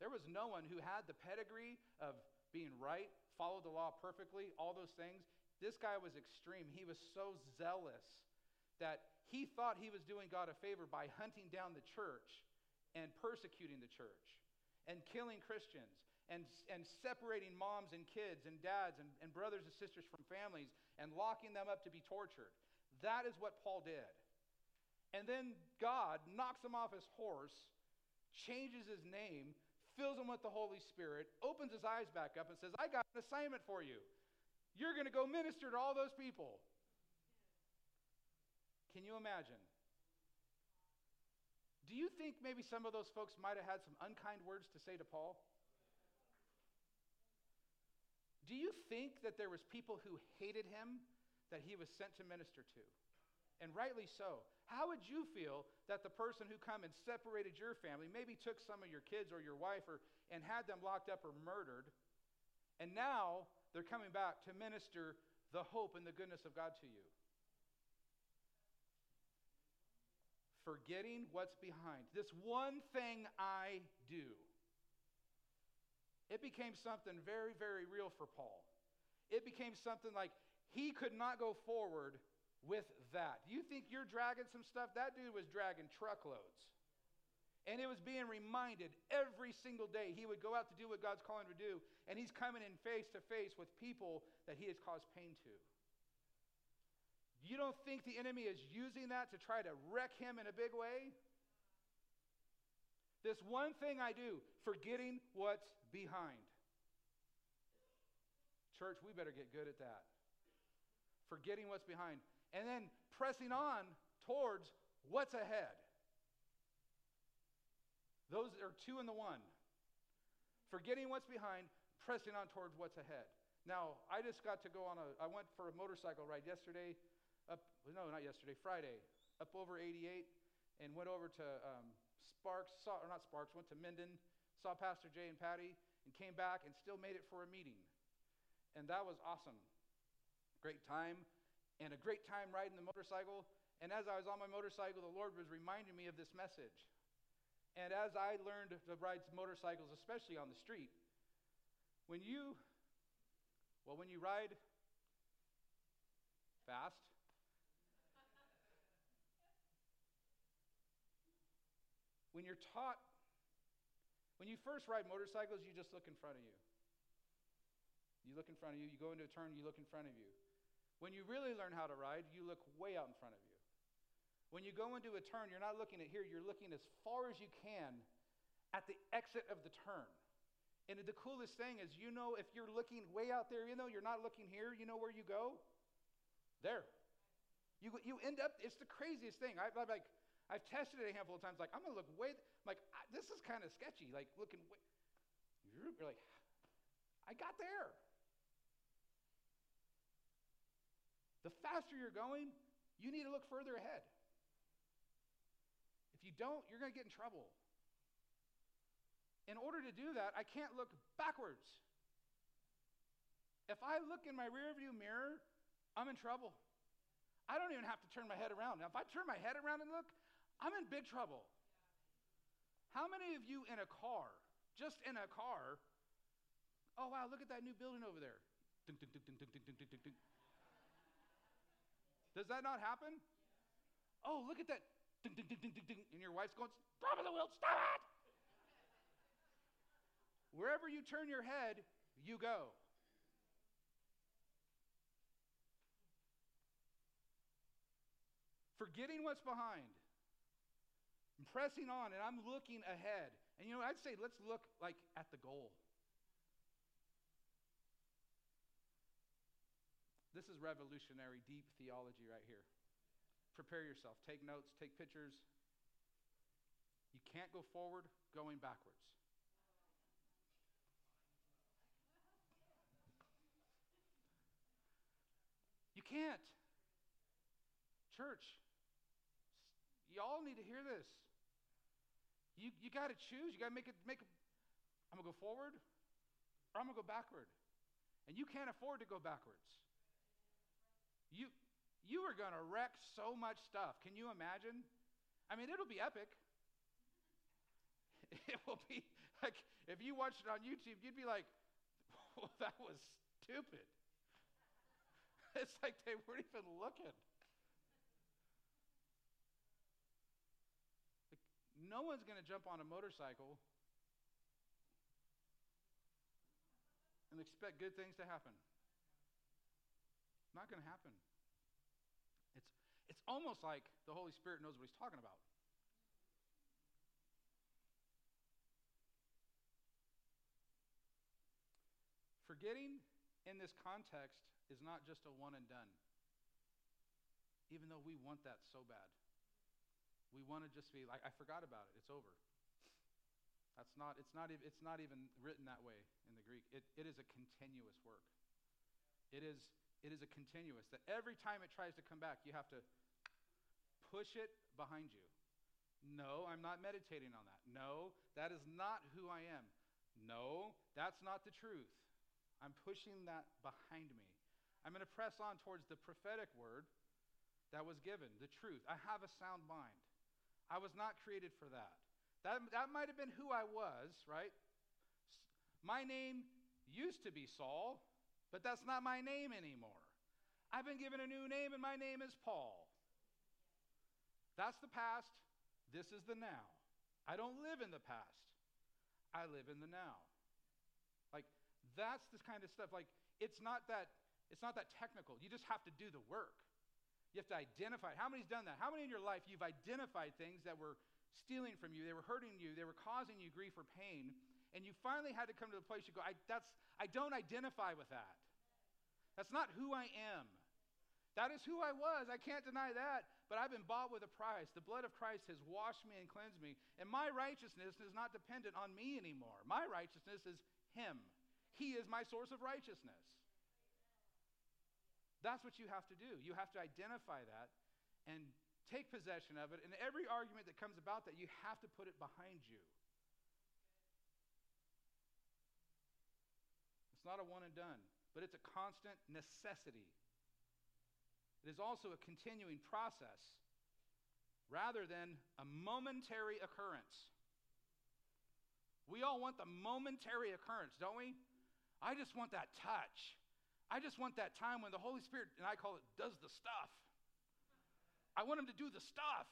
[SPEAKER 1] There was no one who had the pedigree of being right, followed the law perfectly, all those things. This guy was extreme. He was so zealous that he thought he was doing God a favor by hunting down the church and persecuting the church and killing Christians and, and separating moms and kids and dads and, and brothers and sisters from families and locking them up to be tortured. That is what Paul did. And then God knocks him off his horse, changes his name, fills him with the Holy Spirit, opens his eyes back up, and says, I got an assignment for you. You're going to go minister to all those people. Can you imagine? Do you think maybe some of those folks might have had some unkind words to say to Paul? Do you think that there was people who hated him that he was sent to minister to? And rightly so. How would you feel that the person who come and separated your family, maybe took some of your kids or your wife or, and had them locked up or murdered, and now they're coming back to minister the hope and the goodness of God to you? forgetting what's behind. This one thing I do. It became something very, very real for Paul. It became something like he could not go forward with that. You think you're dragging some stuff? That dude was dragging truckloads. And it was being reminded every single day he would go out to do what God's calling him to do, and he's coming in face to face with people that he has caused pain to. You don't think the enemy is using that to try to wreck him in a big way? This one thing I do, forgetting what's behind. Church, we better get good at that. Forgetting what's behind. And then pressing on towards what's ahead. Those are two in the one. Forgetting what's behind, pressing on towards what's ahead. Now, I just got to go on a, I went for a motorcycle ride yesterday up, no, not yesterday, Friday, up over 88 and went over to um, Sparks, saw, or not Sparks, went to Minden, saw Pastor Jay and Patty, and came back and still made it for a meeting. And that was awesome. Great time, and a great time riding the motorcycle. And as I was on my motorcycle, the Lord was reminding me of this message. And as I learned to ride motorcycles, especially on the street, when you, well, when you ride fast, When you're taught, when you first ride motorcycles, you just look in front of you. You look in front of you, you go into a turn, you look in front of you. When you really learn how to ride, you look way out in front of you. When you go into a turn, you're not looking at here, you're looking as far as you can at the exit of the turn. And the coolest thing is, you know, if you're looking way out there, you know, you're not looking here, you know where you go? There. You, you end up, it's the craziest thing. I, I'm like, I've tested it a handful of times. Like, I'm going to look way, like, this is kind of sketchy. Like, looking way, you're like, I got there. The faster you're going, you need to look further ahead. If you don't, you're going to get in trouble. In order to do that, I can't look backwards. If I look in my rearview mirror, I'm in trouble. I don't even have to turn my head around. Now, if I turn my head around and look, I'm in big trouble. How many of you in a car, just in a car, oh wow, look at that new building over there? Ding, ding, ding. Does that not happen? Oh, look at that. Ding, ding, ding, ding, ding, ding. And your wife's going, stop it, stop it. Wherever you turn your head, you go. Forgetting what's behind I'm pressing on and I'm looking ahead. And you know, I'd say let's look like at the goal. This is revolutionary, deep theology right here. Prepare yourself. Take notes, take pictures. You can't go forward going backwards. You can't. Church, y'all need to hear this. You, you got to choose. You got to make it, make it, I'm going to go forward or I'm going to go backward. And you can't afford to go backwards. You, you are going to wreck so much stuff. Can you imagine? I mean, it'll be epic. It will be like, if you watched it on YouTube, you'd be like, well, that was stupid. It's like they weren't even looking. Like, No one's going to jump on a motorcycle and expect good things to happen. Not going to happen. It's, almost like the Holy Spirit knows what he's talking about. Forgetting in this context is not just a one and done, even though we want that so bad. We want to just be like, I forgot about it, it's over. That's not, it's not, it's not even written that way in the Greek. It, it is a continuous work. It is, it is a continuous, that every time it tries to come back, you have to push it behind you. No, I'm not meditating on that. No, that is not who I am. No, that's not the truth. I'm pushing that behind me. I'm going to press on towards the prophetic word that was given, the truth. I have a sound mind. I was not created for that. That, that might have been who I was, right? My name used to be Saul, but that's not my name anymore. I've been given a new name, and my name is Paul. That's the past. This is the now. I don't live in the past, I live in the now. Like, that's this kind of stuff. Like, it's not that. It's not that technical. You just have to do the work. You have to identify. How many's done that? How many in your life you've identified things that were stealing from you, they were hurting you, they were causing you grief or pain, and you finally had to come to the place you go, I, that's, I don't identify with that. That's not who I am. That is who I was. I can't deny that. But I've been bought with a price. The blood of Christ has washed me and cleansed me. And my righteousness is not dependent on me anymore. My righteousness is Him. He is my source of righteousness. That's what you have to do. You have to identify that and take possession of it. And every argument that comes about that, you have to put it behind you. It's not a one and done, but it's a constant necessity. It is also a continuing process rather than a momentary occurrence. We all want the momentary occurrence, don't we? I just want that touch. I just want that time when the Holy Spirit, and I call it, does the stuff. I want him to do the stuff.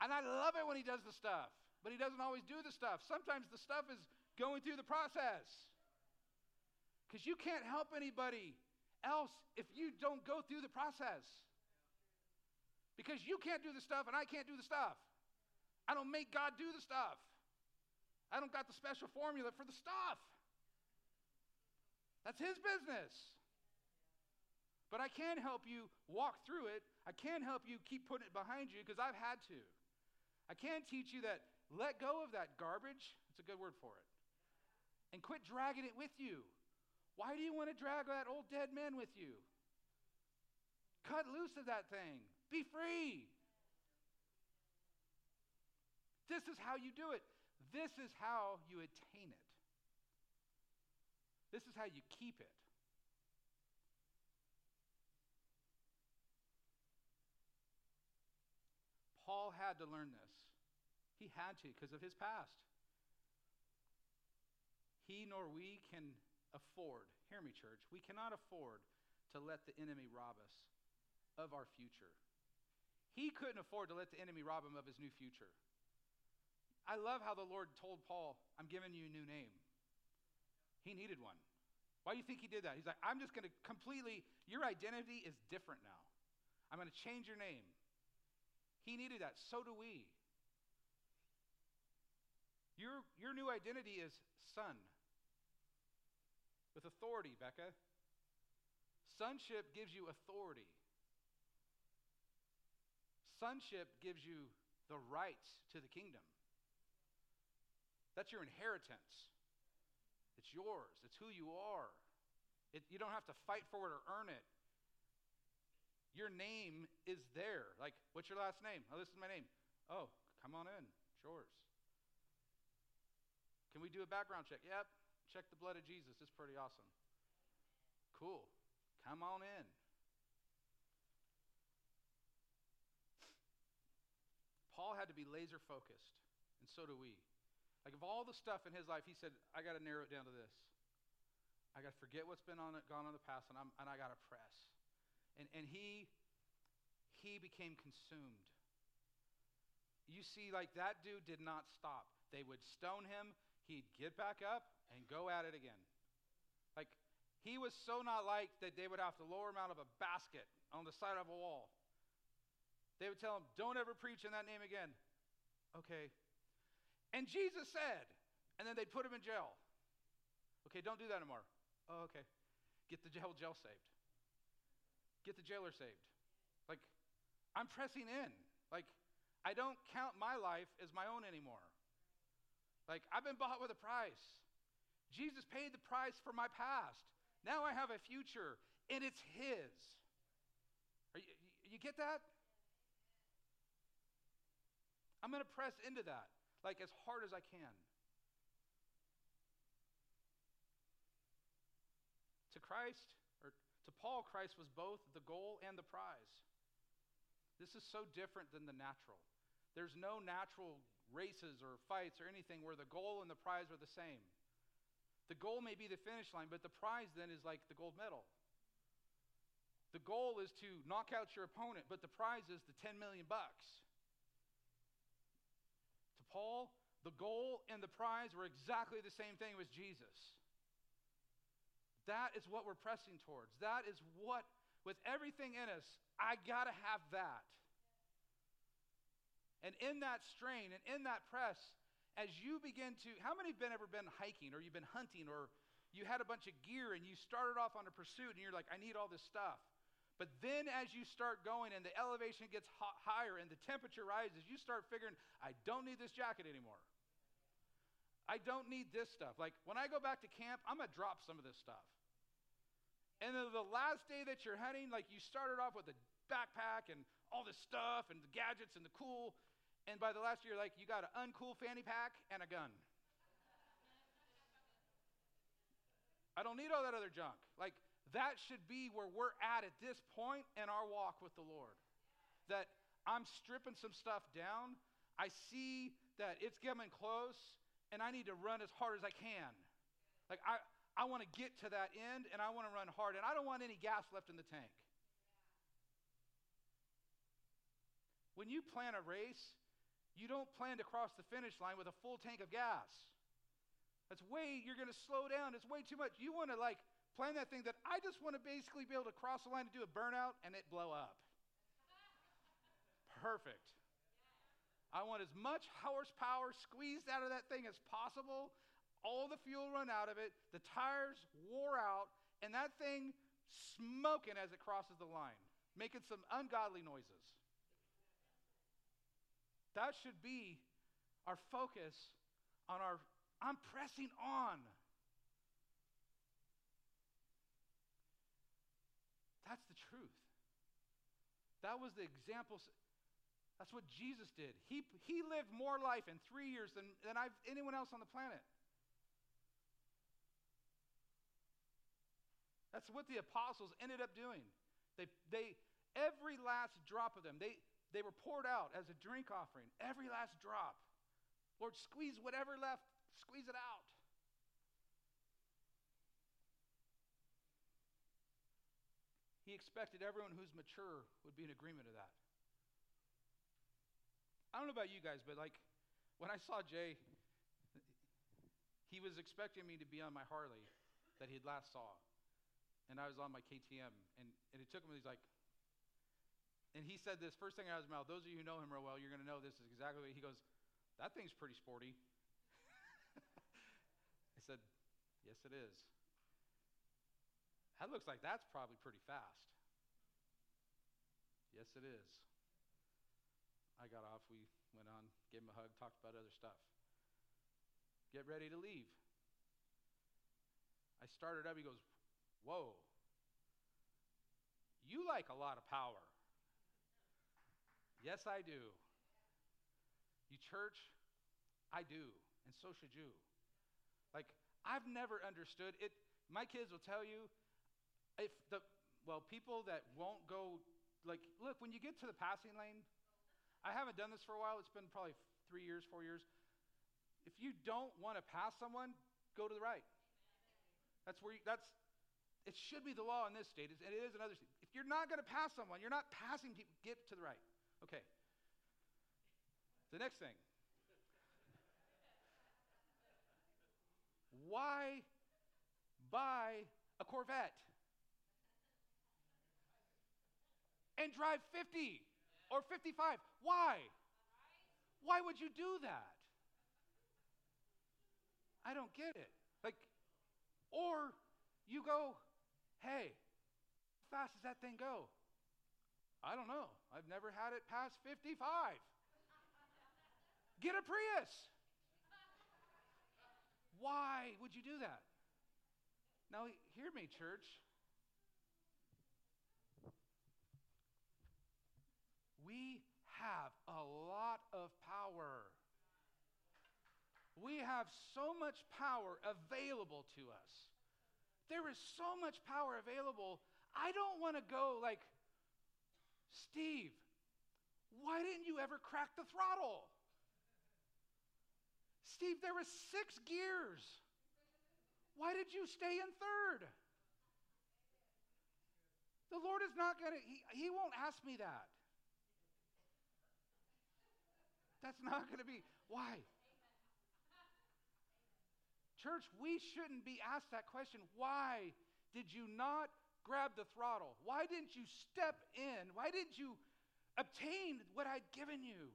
[SPEAKER 1] And I love it when he does the stuff, but he doesn't always do the stuff. Sometimes the stuff is going through the process. Because you can't help anybody else if you don't go through the process. Because you can't do the stuff and I can't do the stuff. I don't make God do the stuff. I don't got the special formula for the stuff. That's his business. But I can help you walk through it. I can help you keep putting it behind you because I've had to. I can teach you that let go of that garbage. It's a good word for it. And quit dragging it with you. Why do you want to drag that old dead man with you? Cut loose of that thing. Be free. This is how you do it. This is how you attain it. This is how you keep it. Paul had to learn this. He had to because of his past. He nor we can afford, hear me, church, we cannot afford to let the enemy rob us of our future. He couldn't afford to let the enemy rob him of his new future. I love how the Lord told Paul, I'm giving you a new name. He needed one. Why do you think he did that? He's like, I'm just going to completely, your identity is different now. I'm going to change your name. He needed that. So do we. Your, your new identity is son with authority, Becca. Sonship gives you authority. Sonship gives you the rights to the kingdom. That's your inheritance. It's yours, it's who you are. It, you don't have to fight for it or earn it. Your name is there. Like, what's your last name? Oh, this is my name. Oh, come on in. It's yours. Can we do a background check? Yep. Check the blood of Jesus. It's pretty awesome. Cool. Come on in. Paul had to be laser focused, and so do we. Like, of all the stuff in his life, he said, I got to narrow it down to this. I got to forget what's been on gone on the past, and, I'm, and I got to press. And, and he, he became consumed. You see, like that dude did not stop. They would stone him, he'd get back up and go at it again. Like, he was so not like that they would have to lower him out of a basket on the side of a wall. They would tell him, Don't ever preach in that name again. Okay. And Jesus said, and then they'd put him in jail. Okay, don't do that anymore. Oh, okay. Get the jail jail saved. Get the jailer saved. Like, I'm pressing in. Like, I don't count my life as my own anymore. Like, I've been bought with a price. Jesus paid the price for my past. Now I have a future, and it's His. Are you, you get that? I'm going to press into that, like as hard as I can. To Christ, or to Paul, Christ was both the goal and the prize. This is so different than the natural. There's no natural races or fights or anything where the goal and the prize are the same. The goal may be the finish line, but the prize then is like the gold medal. The goal is to knock out your opponent, but the prize is the 10 million bucks. To Paul, the goal and the prize were exactly the same thing as Jesus. That is what we're pressing towards. That is what, with everything in us, I got to have that. And in that strain and in that press, as you begin to, how many have been ever been hiking or you've been hunting or you had a bunch of gear and you started off on a pursuit and you're like, I need all this stuff. But then as you start going and the elevation gets hot, higher and the temperature rises, you start figuring, I don't need this jacket anymore. I don't need this stuff. Like when I go back to camp, I'm going to drop some of this stuff. And then the last day that you're hunting, like you started off with a backpack and all this stuff and the gadgets and the cool. And by the last year, like you got an uncool fanny pack and a gun. I don't need all that other junk. Like that should be where we're at at this point in our walk with the Lord. That I'm stripping some stuff down. I see that it's getting close and I need to run as hard as I can. Like I I want to get to that end and I want to run hard and I don't want any gas left in the tank. When you plan a race, you don't plan to cross the finish line with a full tank of gas. That's way, you're going to slow down. It's way too much. You want to like plan that thing that I just want to basically be able to cross the line and do a burnout and it blow up. Perfect. I want as much horsepower squeezed out of that thing as possible all the fuel run out of it, the tires wore out, and that thing smoking as it crosses the line, making some ungodly noises. That should be our focus on our I'm pressing on. That's the truth. That was the example. That's what Jesus did. He, he lived more life in three years than, than I've, anyone else on the planet. That's what the apostles ended up doing. They, they, every last drop of them, they, they were poured out as a drink offering. Every last drop. Lord, squeeze whatever left, squeeze it out. He expected everyone who's mature would be in agreement of that. I don't know about you guys, but like when I saw Jay, he was expecting me to be on my Harley that he'd last saw and I was on my KTM, and, and it took him, he's like, and he said this first thing out of his mouth. Those of you who know him real well, you're going to know this is exactly what he goes, That thing's pretty sporty. I said, Yes, it is. That looks like that's probably pretty fast. Yes, it is. I got off. We went on, gave him a hug, talked about other stuff. Get ready to leave. I started up. He goes, Whoa. You like a lot of power. Yes, I do. You church, I do, and so should you. Like, I've never understood it. My kids will tell you if the, well, people that won't go, like, look, when you get to the passing lane, I haven't done this for a while. It's been probably three years, four years. If you don't want to pass someone, go to the right. That's where you, that's it should be the law in this state, and it is in other states. If you're not going to pass someone, you're not passing people, get to the right. Okay. The next thing. Why buy a Corvette and drive 50 or 55? Why? Why would you do that? I don't get it. Like, Or you go, hey, how fast does that thing go? I don't know. I've never had it past 55. Get a Prius. Why would you do that? Now, hear me, church. We have a lot of power. We have so much power available to us. There is so much power available. I don't want to go like, Steve, why didn't you ever crack the throttle? Steve, there was six gears. Why did you stay in third? The Lord is not going to, he, he won't ask me that. That's not going to be, why? Church, we shouldn't be asked that question. Why did you not grab the throttle? Why didn't you step in? Why didn't you obtain what I'd given you?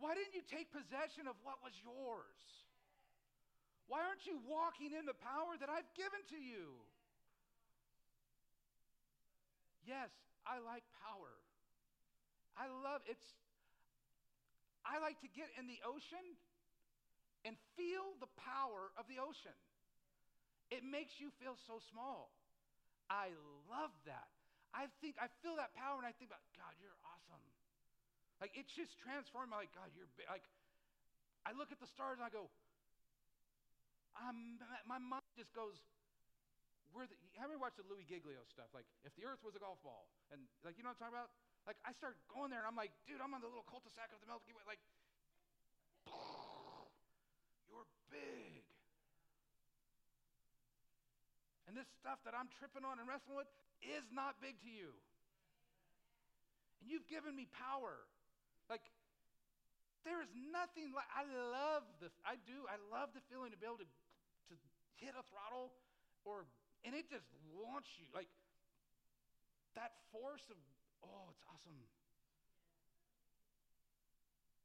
[SPEAKER 1] Why didn't you take possession of what was yours? Why aren't you walking in the power that I've given to you? Yes, I like power. I love it's I like to get in the ocean and feel the power of the ocean. It makes you feel so small. I love that. I think I feel that power and I think about God, you're awesome. Like it's just transformed. Like God, you're big. like. I look at the stars and I go. I'm, my mind just goes. Where the, have you watched the Louis Giglio stuff? Like if the Earth was a golf ball, and like you know what I'm talking about. Like I start going there and I'm like, dude, I'm on the little cul-de-sac of the Milky Way. Like, you're big. And this stuff that I'm tripping on and wrestling with is not big to you. And you've given me power. Like, there is nothing like, I love the, I do, I love the feeling to be able to, to hit a throttle or, and it just launch you. Like, that force of Oh, it's awesome.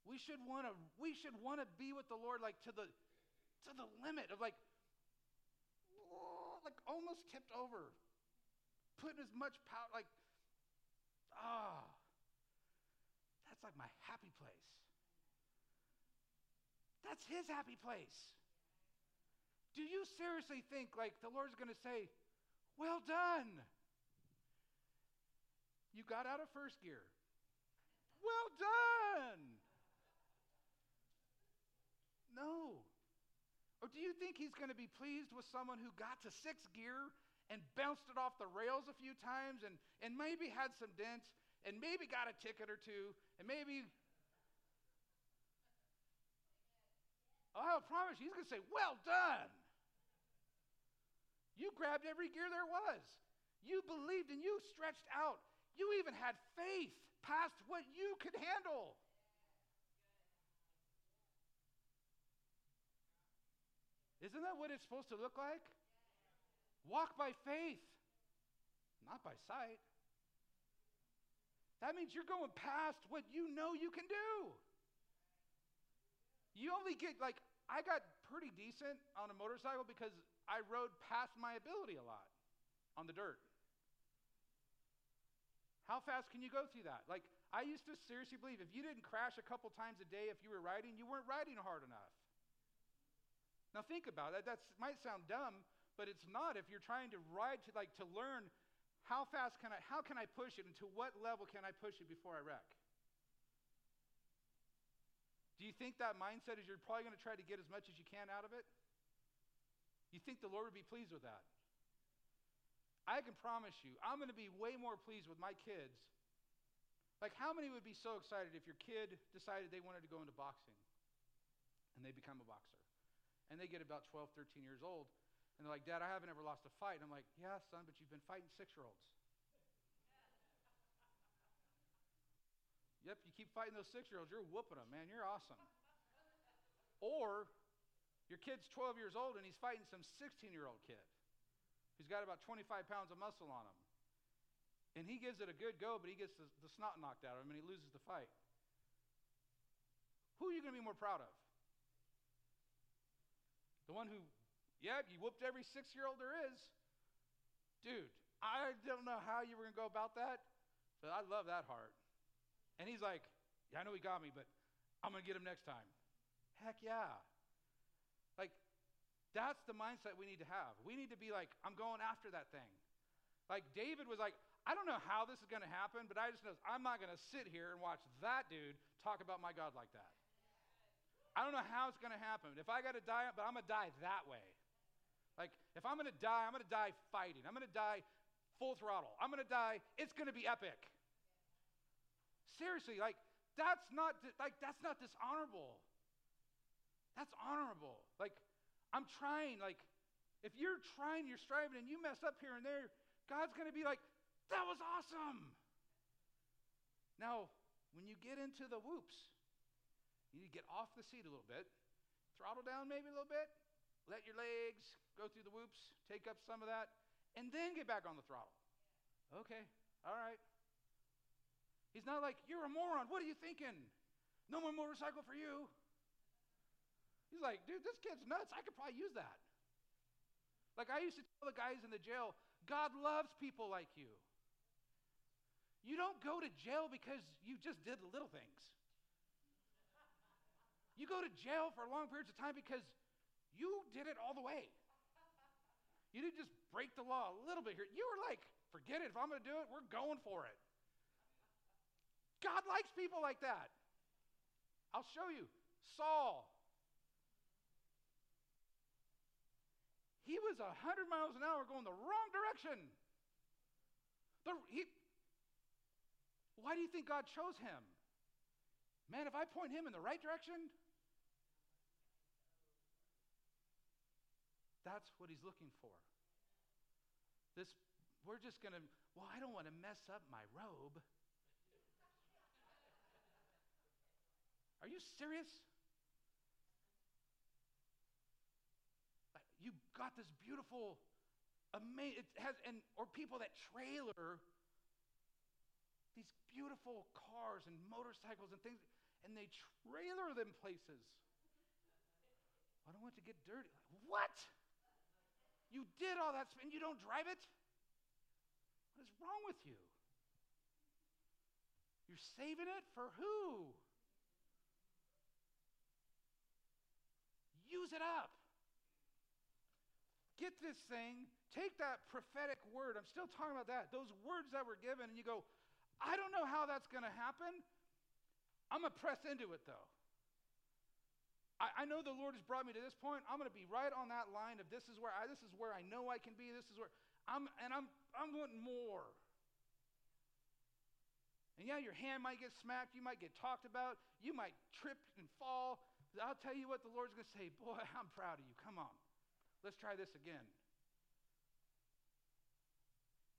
[SPEAKER 1] We should want to we should want to be with the Lord like to the to the limit of like like almost tipped over. Putting as much power like ah. Oh, that's like my happy place. That's his happy place. Do you seriously think like the Lord's going to say, "Well done"? You got out of first gear. Well done. No. Or do you think he's going to be pleased with someone who got to sixth gear and bounced it off the rails a few times and, and maybe had some dents and maybe got a ticket or two and maybe. Oh, I promise you, he's going to say, Well done. You grabbed every gear there was. You believed and you stretched out. You even had faith past what you could handle. Isn't that what it's supposed to look like? Walk by faith, not by sight. That means you're going past what you know you can do. You only get, like, I got pretty decent on a motorcycle because I rode past my ability a lot on the dirt. How fast can you go through that? Like, I used to seriously believe if you didn't crash a couple times a day if you were riding, you weren't riding hard enough. Now think about that. That might sound dumb, but it's not if you're trying to ride to like to learn how fast can I how can I push it and to what level can I push it before I wreck? Do you think that mindset is you're probably going to try to get as much as you can out of it? You think the Lord would be pleased with that? I can promise you, I'm going to be way more pleased with my kids. Like, how many would be so excited if your kid decided they wanted to go into boxing and they become a boxer? And they get about 12, 13 years old, and they're like, Dad, I haven't ever lost a fight. And I'm like, Yeah, son, but you've been fighting six year olds. yep, you keep fighting those six year olds, you're whooping them, man. You're awesome. or your kid's 12 years old and he's fighting some 16 year old kid. He's got about 25 pounds of muscle on him. And he gives it a good go, but he gets the, the snot knocked out of him and he loses the fight. Who are you going to be more proud of? The one who Yeah, you whooped every six year old there is. Dude, I don't know how you were going to go about that, but I love that heart. And he's like, Yeah, I know he got me, but I'm going to get him next time. Heck yeah. Like, that's the mindset we need to have. We need to be like, I'm going after that thing. Like, David was like, I don't know how this is going to happen, but I just know I'm not going to sit here and watch that dude talk about my God like that. I don't know how it's going to happen. If I got to die, but I'm going to die that way. Like, if I'm going to die, I'm going to die fighting. I'm going to die full throttle. I'm going to die, it's going to be epic. Seriously, like, that's not, like, that's not dishonorable. That's honorable. Like, I'm trying, like, if you're trying, you're striving, and you mess up here and there, God's going to be like, that was awesome. Now, when you get into the whoops, you need to get off the seat a little bit, throttle down maybe a little bit, let your legs go through the whoops, take up some of that, and then get back on the throttle. Okay, all right. He's not like, You're a moron. What are you thinking? No more motorcycle for you. He's like, Dude, this kid's nuts. I could probably use that. Like I used to tell the guys in the jail, God loves people like you. You don't go to jail because you just did little things. You go to jail for long periods of time because you did it all the way. You didn't just break the law a little bit here. You were like, forget it. If I'm going to do it, we're going for it. God likes people like that. I'll show you. Saul. He was 100 miles an hour going the wrong direction. The, he, why do you think God chose him? Man, if I point him in the right direction, that's what he's looking for. This, we're just going to, well, I don't want to mess up my robe. Are you serious? Uh, you got this beautiful, amazing, it has, and, or people that trailer these beautiful cars and motorcycles and things, and they trailer them places. I don't want to get dirty. What? You did all that and you don't drive it? What is wrong with you? You're saving it for who? Use it up. Get this thing, take that prophetic word. I'm still talking about that. Those words that were given, and you go, I don't know how that's going to happen. I'm going to press into it, though. I, I, know the Lord has brought me to this point. I'm going to be right on that line of this is where I, this is where I know I can be. This is where I'm, and I'm, I'm wanting more. And yeah, your hand might get smacked. You might get talked about. You might trip and fall. I'll tell you what the Lord's going to say. Boy, I'm proud of you. Come on. Let's try this again.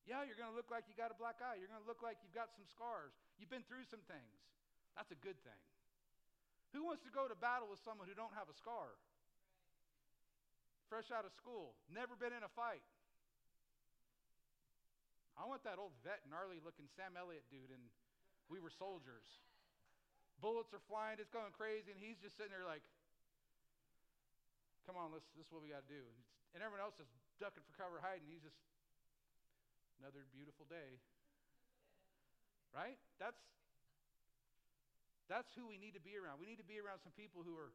[SPEAKER 1] Yeah, you're going to look like you got a black eye. You're going to look like you've got some scars. You've been through some things. That's a good thing. Who wants to go to battle with someone who don't have a scar? Fresh out of school, never been in a fight. I want that old vet, gnarly looking Sam Elliott dude, and we were soldiers. Bullets are flying, it's going crazy, and he's just sitting there like, come on, let's, this is what we got to do. And everyone else is ducking for cover, hiding. He's just Another beautiful day. Right? That's that's who we need to be around. We need to be around some people who are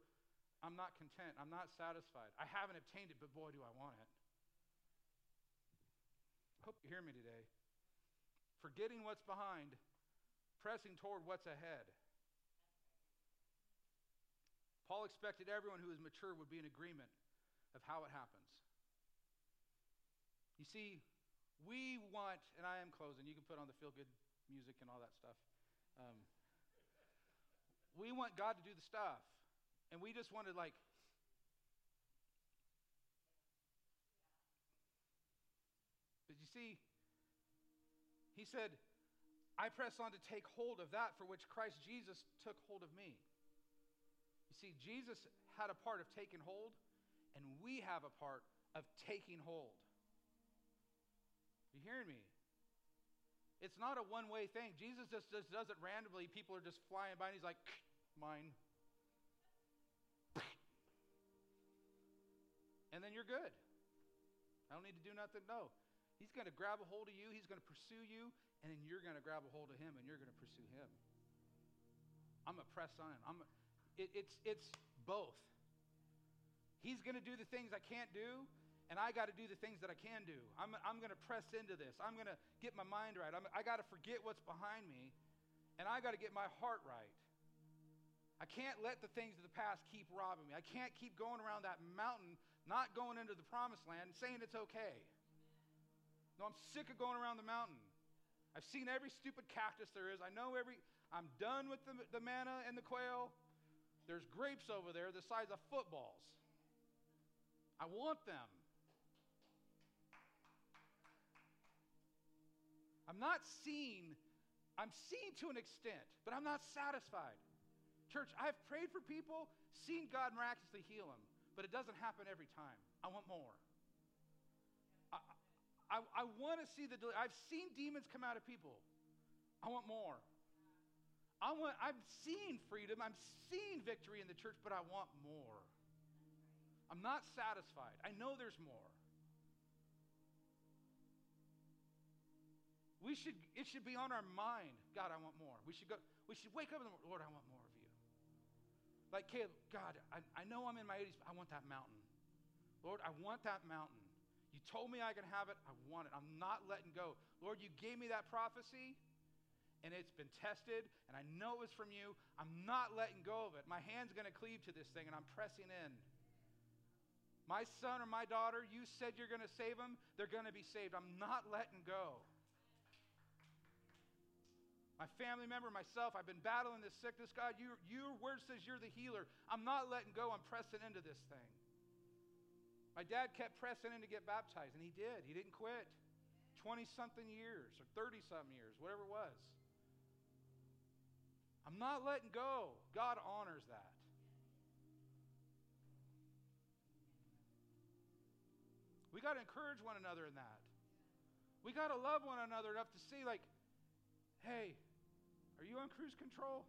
[SPEAKER 1] I'm not content. I'm not satisfied. I haven't obtained it, but boy, do I want it. Hope you hear me today. Forgetting what's behind, pressing toward what's ahead. Paul expected everyone who is mature would be in agreement of how it happens. You see, we want, and I am closing, you can put on the feel good music and all that stuff. Um, we want God to do the stuff. And we just wanted, like, but you see, he said, I press on to take hold of that for which Christ Jesus took hold of me. You see, Jesus had a part of taking hold, and we have a part of taking hold. You hearing me? It's not a one way thing. Jesus just, just does it randomly. People are just flying by, and he's like, mine. And then you're good. I don't need to do nothing. No. He's going to grab a hold of you, he's going to pursue you, and then you're going to grab a hold of him and you're going to pursue him. I'm a press on. Him. I'm a, it, it's, it's both. He's going to do the things I can't do, and I got to do the things that I can do. I'm, I'm going to press into this. I'm going to get my mind right. I'm, I got to forget what's behind me, and I got to get my heart right. I can't let the things of the past keep robbing me. I can't keep going around that mountain, not going into the promised land, and saying it's okay. No, I'm sick of going around the mountain. I've seen every stupid cactus there is. I know every. I'm done with the, the manna and the quail. There's grapes over there the size of footballs. I want them. I'm not seen, I'm seen to an extent, but I'm not satisfied. Church, I've prayed for people, seen God miraculously heal them, but it doesn't happen every time. I want more. I, I, I want to see the, I've seen demons come out of people. I want more. I want, I've seen freedom, I'm seeing victory in the church, but I want more. I'm not satisfied. I know there's more. We should, it should be on our mind. God, I want more. We should go, we should wake up Lord, I want more. Like Caleb, God, I, I know I'm in my 80s, but I want that mountain. Lord, I want that mountain. You told me I can have it. I want it. I'm not letting go. Lord, you gave me that prophecy and it's been tested and I know it was from you. I'm not letting go of it. My hand's going to cleave to this thing and I'm pressing in. My son or my daughter, you said you're going to save them, they're going to be saved. I'm not letting go. My family member, myself, I've been battling this sickness. God, you, your word says you're the healer. I'm not letting go. I'm pressing into this thing. My dad kept pressing in to get baptized, and he did. He didn't quit. 20 something years or 30 something years, whatever it was. I'm not letting go. God honors that. We got to encourage one another in that. We got to love one another enough to see, like, hey, are you on cruise control?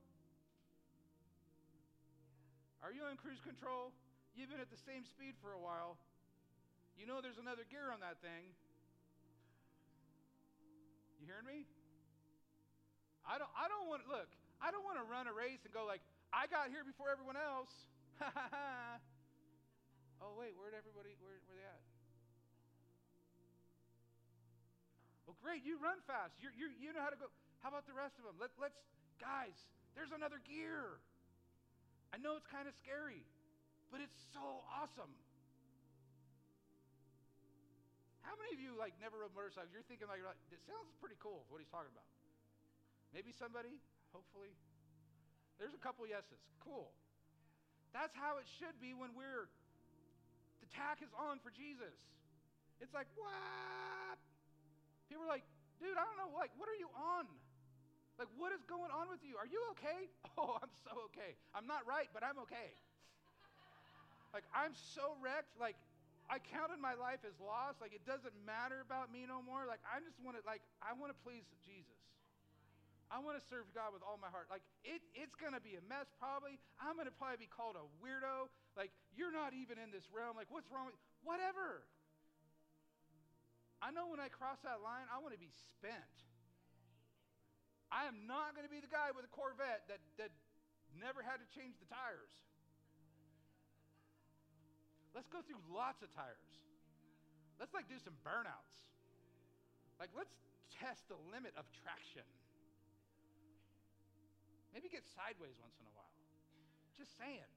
[SPEAKER 1] Are you on cruise control? You've been at the same speed for a while. You know there's another gear on that thing. You hearing me? I don't I don't want look, I don't want to run a race and go like, I got here before everyone else. oh wait, where'd everybody where where they at? Well, great, you run fast. You you you know how to go. How about the rest of them? Let, let's, guys, there's another gear. I know it's kind of scary, but it's so awesome. How many of you like never rode motorcycles? You're thinking like, it sounds pretty cool. What he's talking about. Maybe somebody, hopefully. There's a couple yeses. Cool. That's how it should be when we're the tack is on for Jesus. It's like, what? People are like, dude, I don't know, like, what are you on? Like, what is going on with you? Are you okay? Oh, I'm so okay. I'm not right, but I'm okay. like, I'm so wrecked. Like, I counted my life as lost. Like, it doesn't matter about me no more. Like, I just want to, like, I want to please Jesus. I want to serve God with all my heart. Like, it, it's going to be a mess, probably. I'm going to probably be called a weirdo. Like, you're not even in this realm. Like, what's wrong with Whatever. I know when I cross that line, I want to be spent. I am not going to be the guy with a Corvette that, that never had to change the tires. Let's go through lots of tires. Let's like do some burnouts. Like let's test the limit of traction. Maybe get sideways once in a while. Just saying.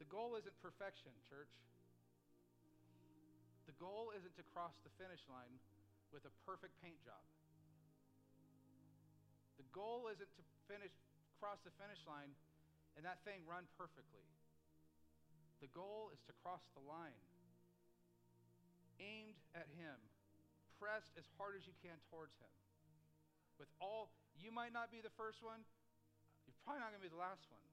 [SPEAKER 1] The goal isn't perfection, church. Goal isn't to cross the finish line with a perfect paint job. The goal isn't to finish cross the finish line and that thing run perfectly. The goal is to cross the line aimed at him, pressed as hard as you can towards him. With all you might not be the first one, you're probably not going to be the last one.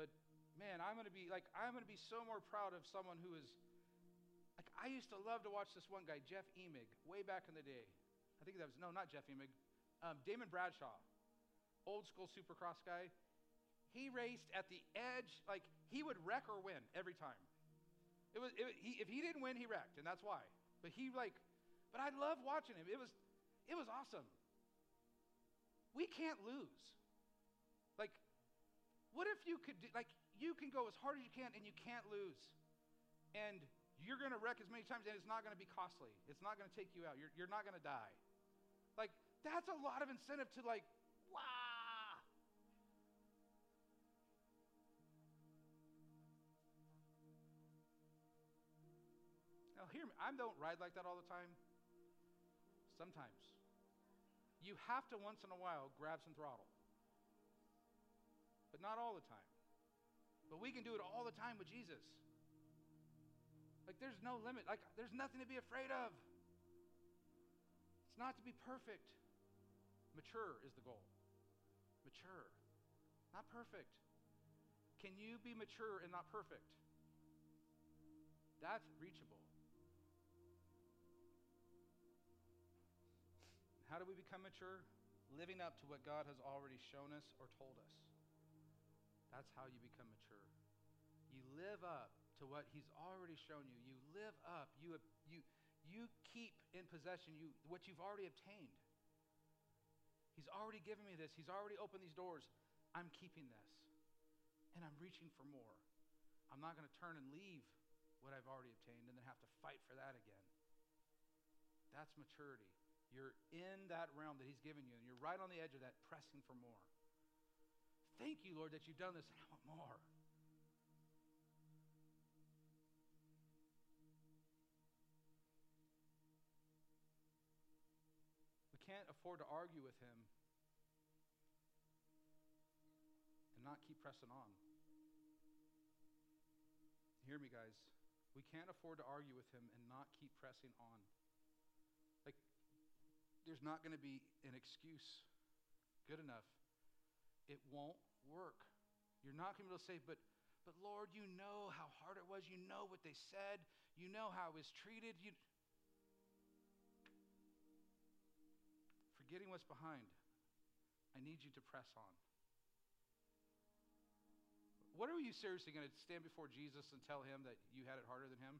[SPEAKER 1] But man, I'm going to be like, I'm going to be so more proud of someone who is, like, I used to love to watch this one guy, Jeff Emig, way back in the day. I think that was, no, not Jeff Emig, um, Damon Bradshaw. old school supercross guy. He raced at the edge, like he would wreck or win every time. It was it, he, if he didn't win, he wrecked, and that's why. But he like, but I love watching him. It was it was awesome. We can't lose. Like, what if you could do, like you can go as hard as you can and you can't lose, and you're going to wreck as many times and it's not going to be costly. It's not going to take you out. You're, you're not going to die. Like, that's a lot of incentive to, like, wow. Now, hear me. I don't ride like that all the time. Sometimes. You have to once in a while grab some throttle. But not all the time. But we can do it all the time with Jesus. Like, there's no limit. Like, there's nothing to be afraid of. It's not to be perfect. Mature is the goal. Mature, not perfect. Can you be mature and not perfect? That's reachable. How do we become mature? Living up to what God has already shown us or told us. That's how you become mature. You live up to what He's already shown you. You live up. You, you, you keep in possession you, what you've already obtained. He's already given me this. He's already opened these doors. I'm keeping this. And I'm reaching for more. I'm not going to turn and leave what I've already obtained and then have to fight for that again. That's maturity. You're in that realm that He's given you, and you're right on the edge of that, pressing for more. Thank you, Lord, that you've done this, and I want more. Afford to argue with him and not keep pressing on. Hear me, guys. We can't afford to argue with him and not keep pressing on. Like, there's not going to be an excuse good enough. It won't work. You're not going to be able to say, but, but Lord, you know how hard it was. You know what they said. You know how I was treated. You, forgetting what's behind, I need you to press on. What are you seriously going to stand before Jesus and tell him that you had it harder than him?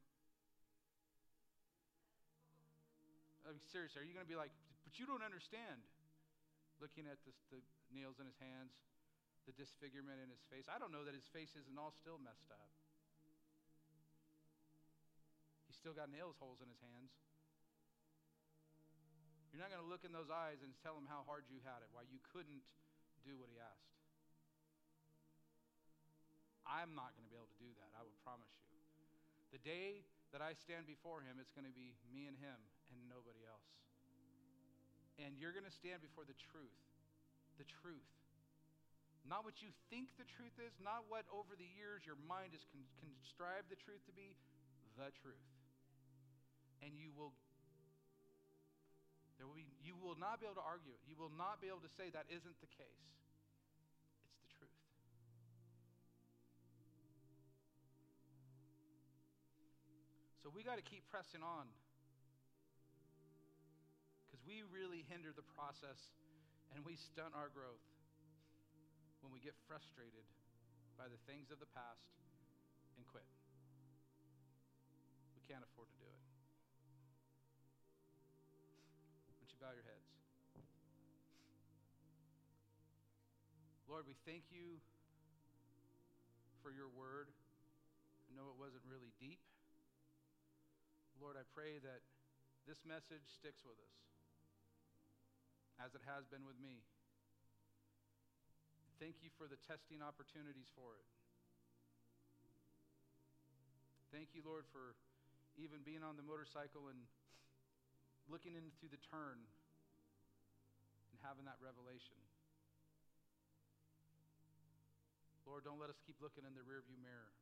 [SPEAKER 1] I mean, seriously, are you going to be like, but you don't understand? Looking at the nails in his hands, the disfigurement in his face. I don't know that his face isn't all still messed up. He's still got nails holes in his hands. You're not going to look in those eyes and tell him how hard you had it, why you couldn't do what he asked. I'm not going to be able to do that, I will promise you. The day that I stand before him, it's going to be me and him and nobody else. And you're going to stand before the truth. The truth. Not what you think the truth is, not what over the years your mind has con- contrived the truth to be, the truth. And you will there will be, you will not be able to argue. You will not be able to say that isn't the case. It's the truth. So we got to keep pressing on because we really hinder the process and we stunt our growth when we get frustrated by the things of the past and quit. We can't afford to do bow your heads. Lord, we thank you for your word. I know it wasn't really deep. Lord, I pray that this message sticks with us as it has been with me. Thank you for the testing opportunities for it. Thank you, Lord, for even being on the motorcycle and looking into the turn and having that revelation. Lord, don't let us keep looking in the rearview mirror.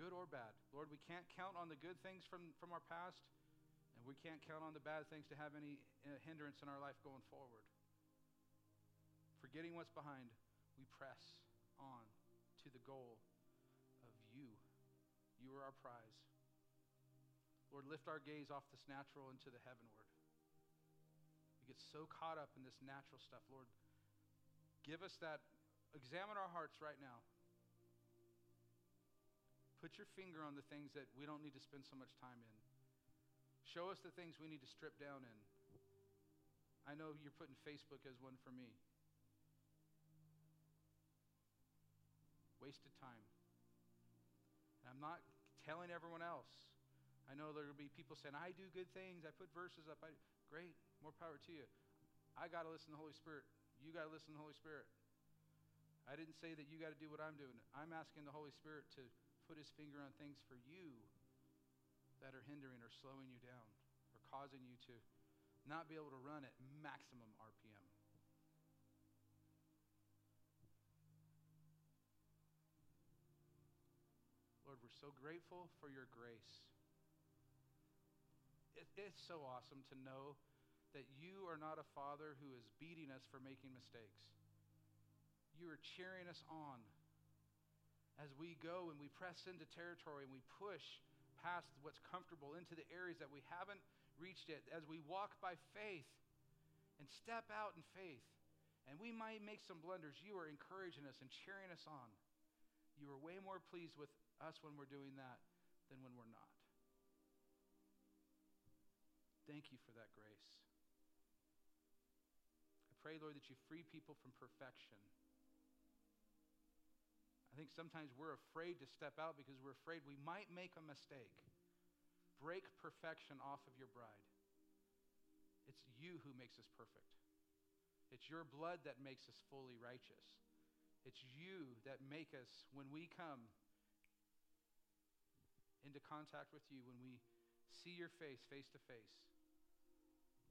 [SPEAKER 1] Good or bad. Lord, we can't count on the good things from, from our past, and we can't count on the bad things to have any uh, hindrance in our life going forward. Forgetting what's behind, we press on to the goal of you. You are our prize. Lord, lift our gaze off this natural into the heavenward. We get so caught up in this natural stuff. Lord, give us that. Examine our hearts right now. Put your finger on the things that we don't need to spend so much time in. Show us the things we need to strip down in. I know you're putting Facebook as one for me. Wasted time. And I'm not telling everyone else. I know there will be people saying, I do good things. I put verses up. I, great. More power to you. I got to listen to the Holy Spirit. You got to listen to the Holy Spirit. I didn't say that you got to do what I'm doing. I'm asking the Holy Spirit to put his finger on things for you that are hindering or slowing you down or causing you to not be able to run at maximum RPM. Lord, we're so grateful for your grace. It, it's so awesome to know that you are not a father who is beating us for making mistakes. You are cheering us on as we go and we press into territory and we push past what's comfortable into the areas that we haven't reached yet, as we walk by faith and step out in faith. And we might make some blunders. You are encouraging us and cheering us on. You are way more pleased with us when we're doing that than when we're not. Thank you for that grace. I pray, Lord, that you free people from perfection. I think sometimes we're afraid to step out because we're afraid we might make a mistake. Break perfection off of your bride. It's you who makes us perfect. It's your blood that makes us fully righteous. It's you that make us, when we come into contact with you, when we see your face face to face,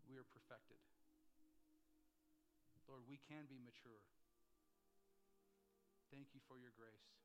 [SPEAKER 1] we are perfected. Lord, we can be mature. Thank you for your grace.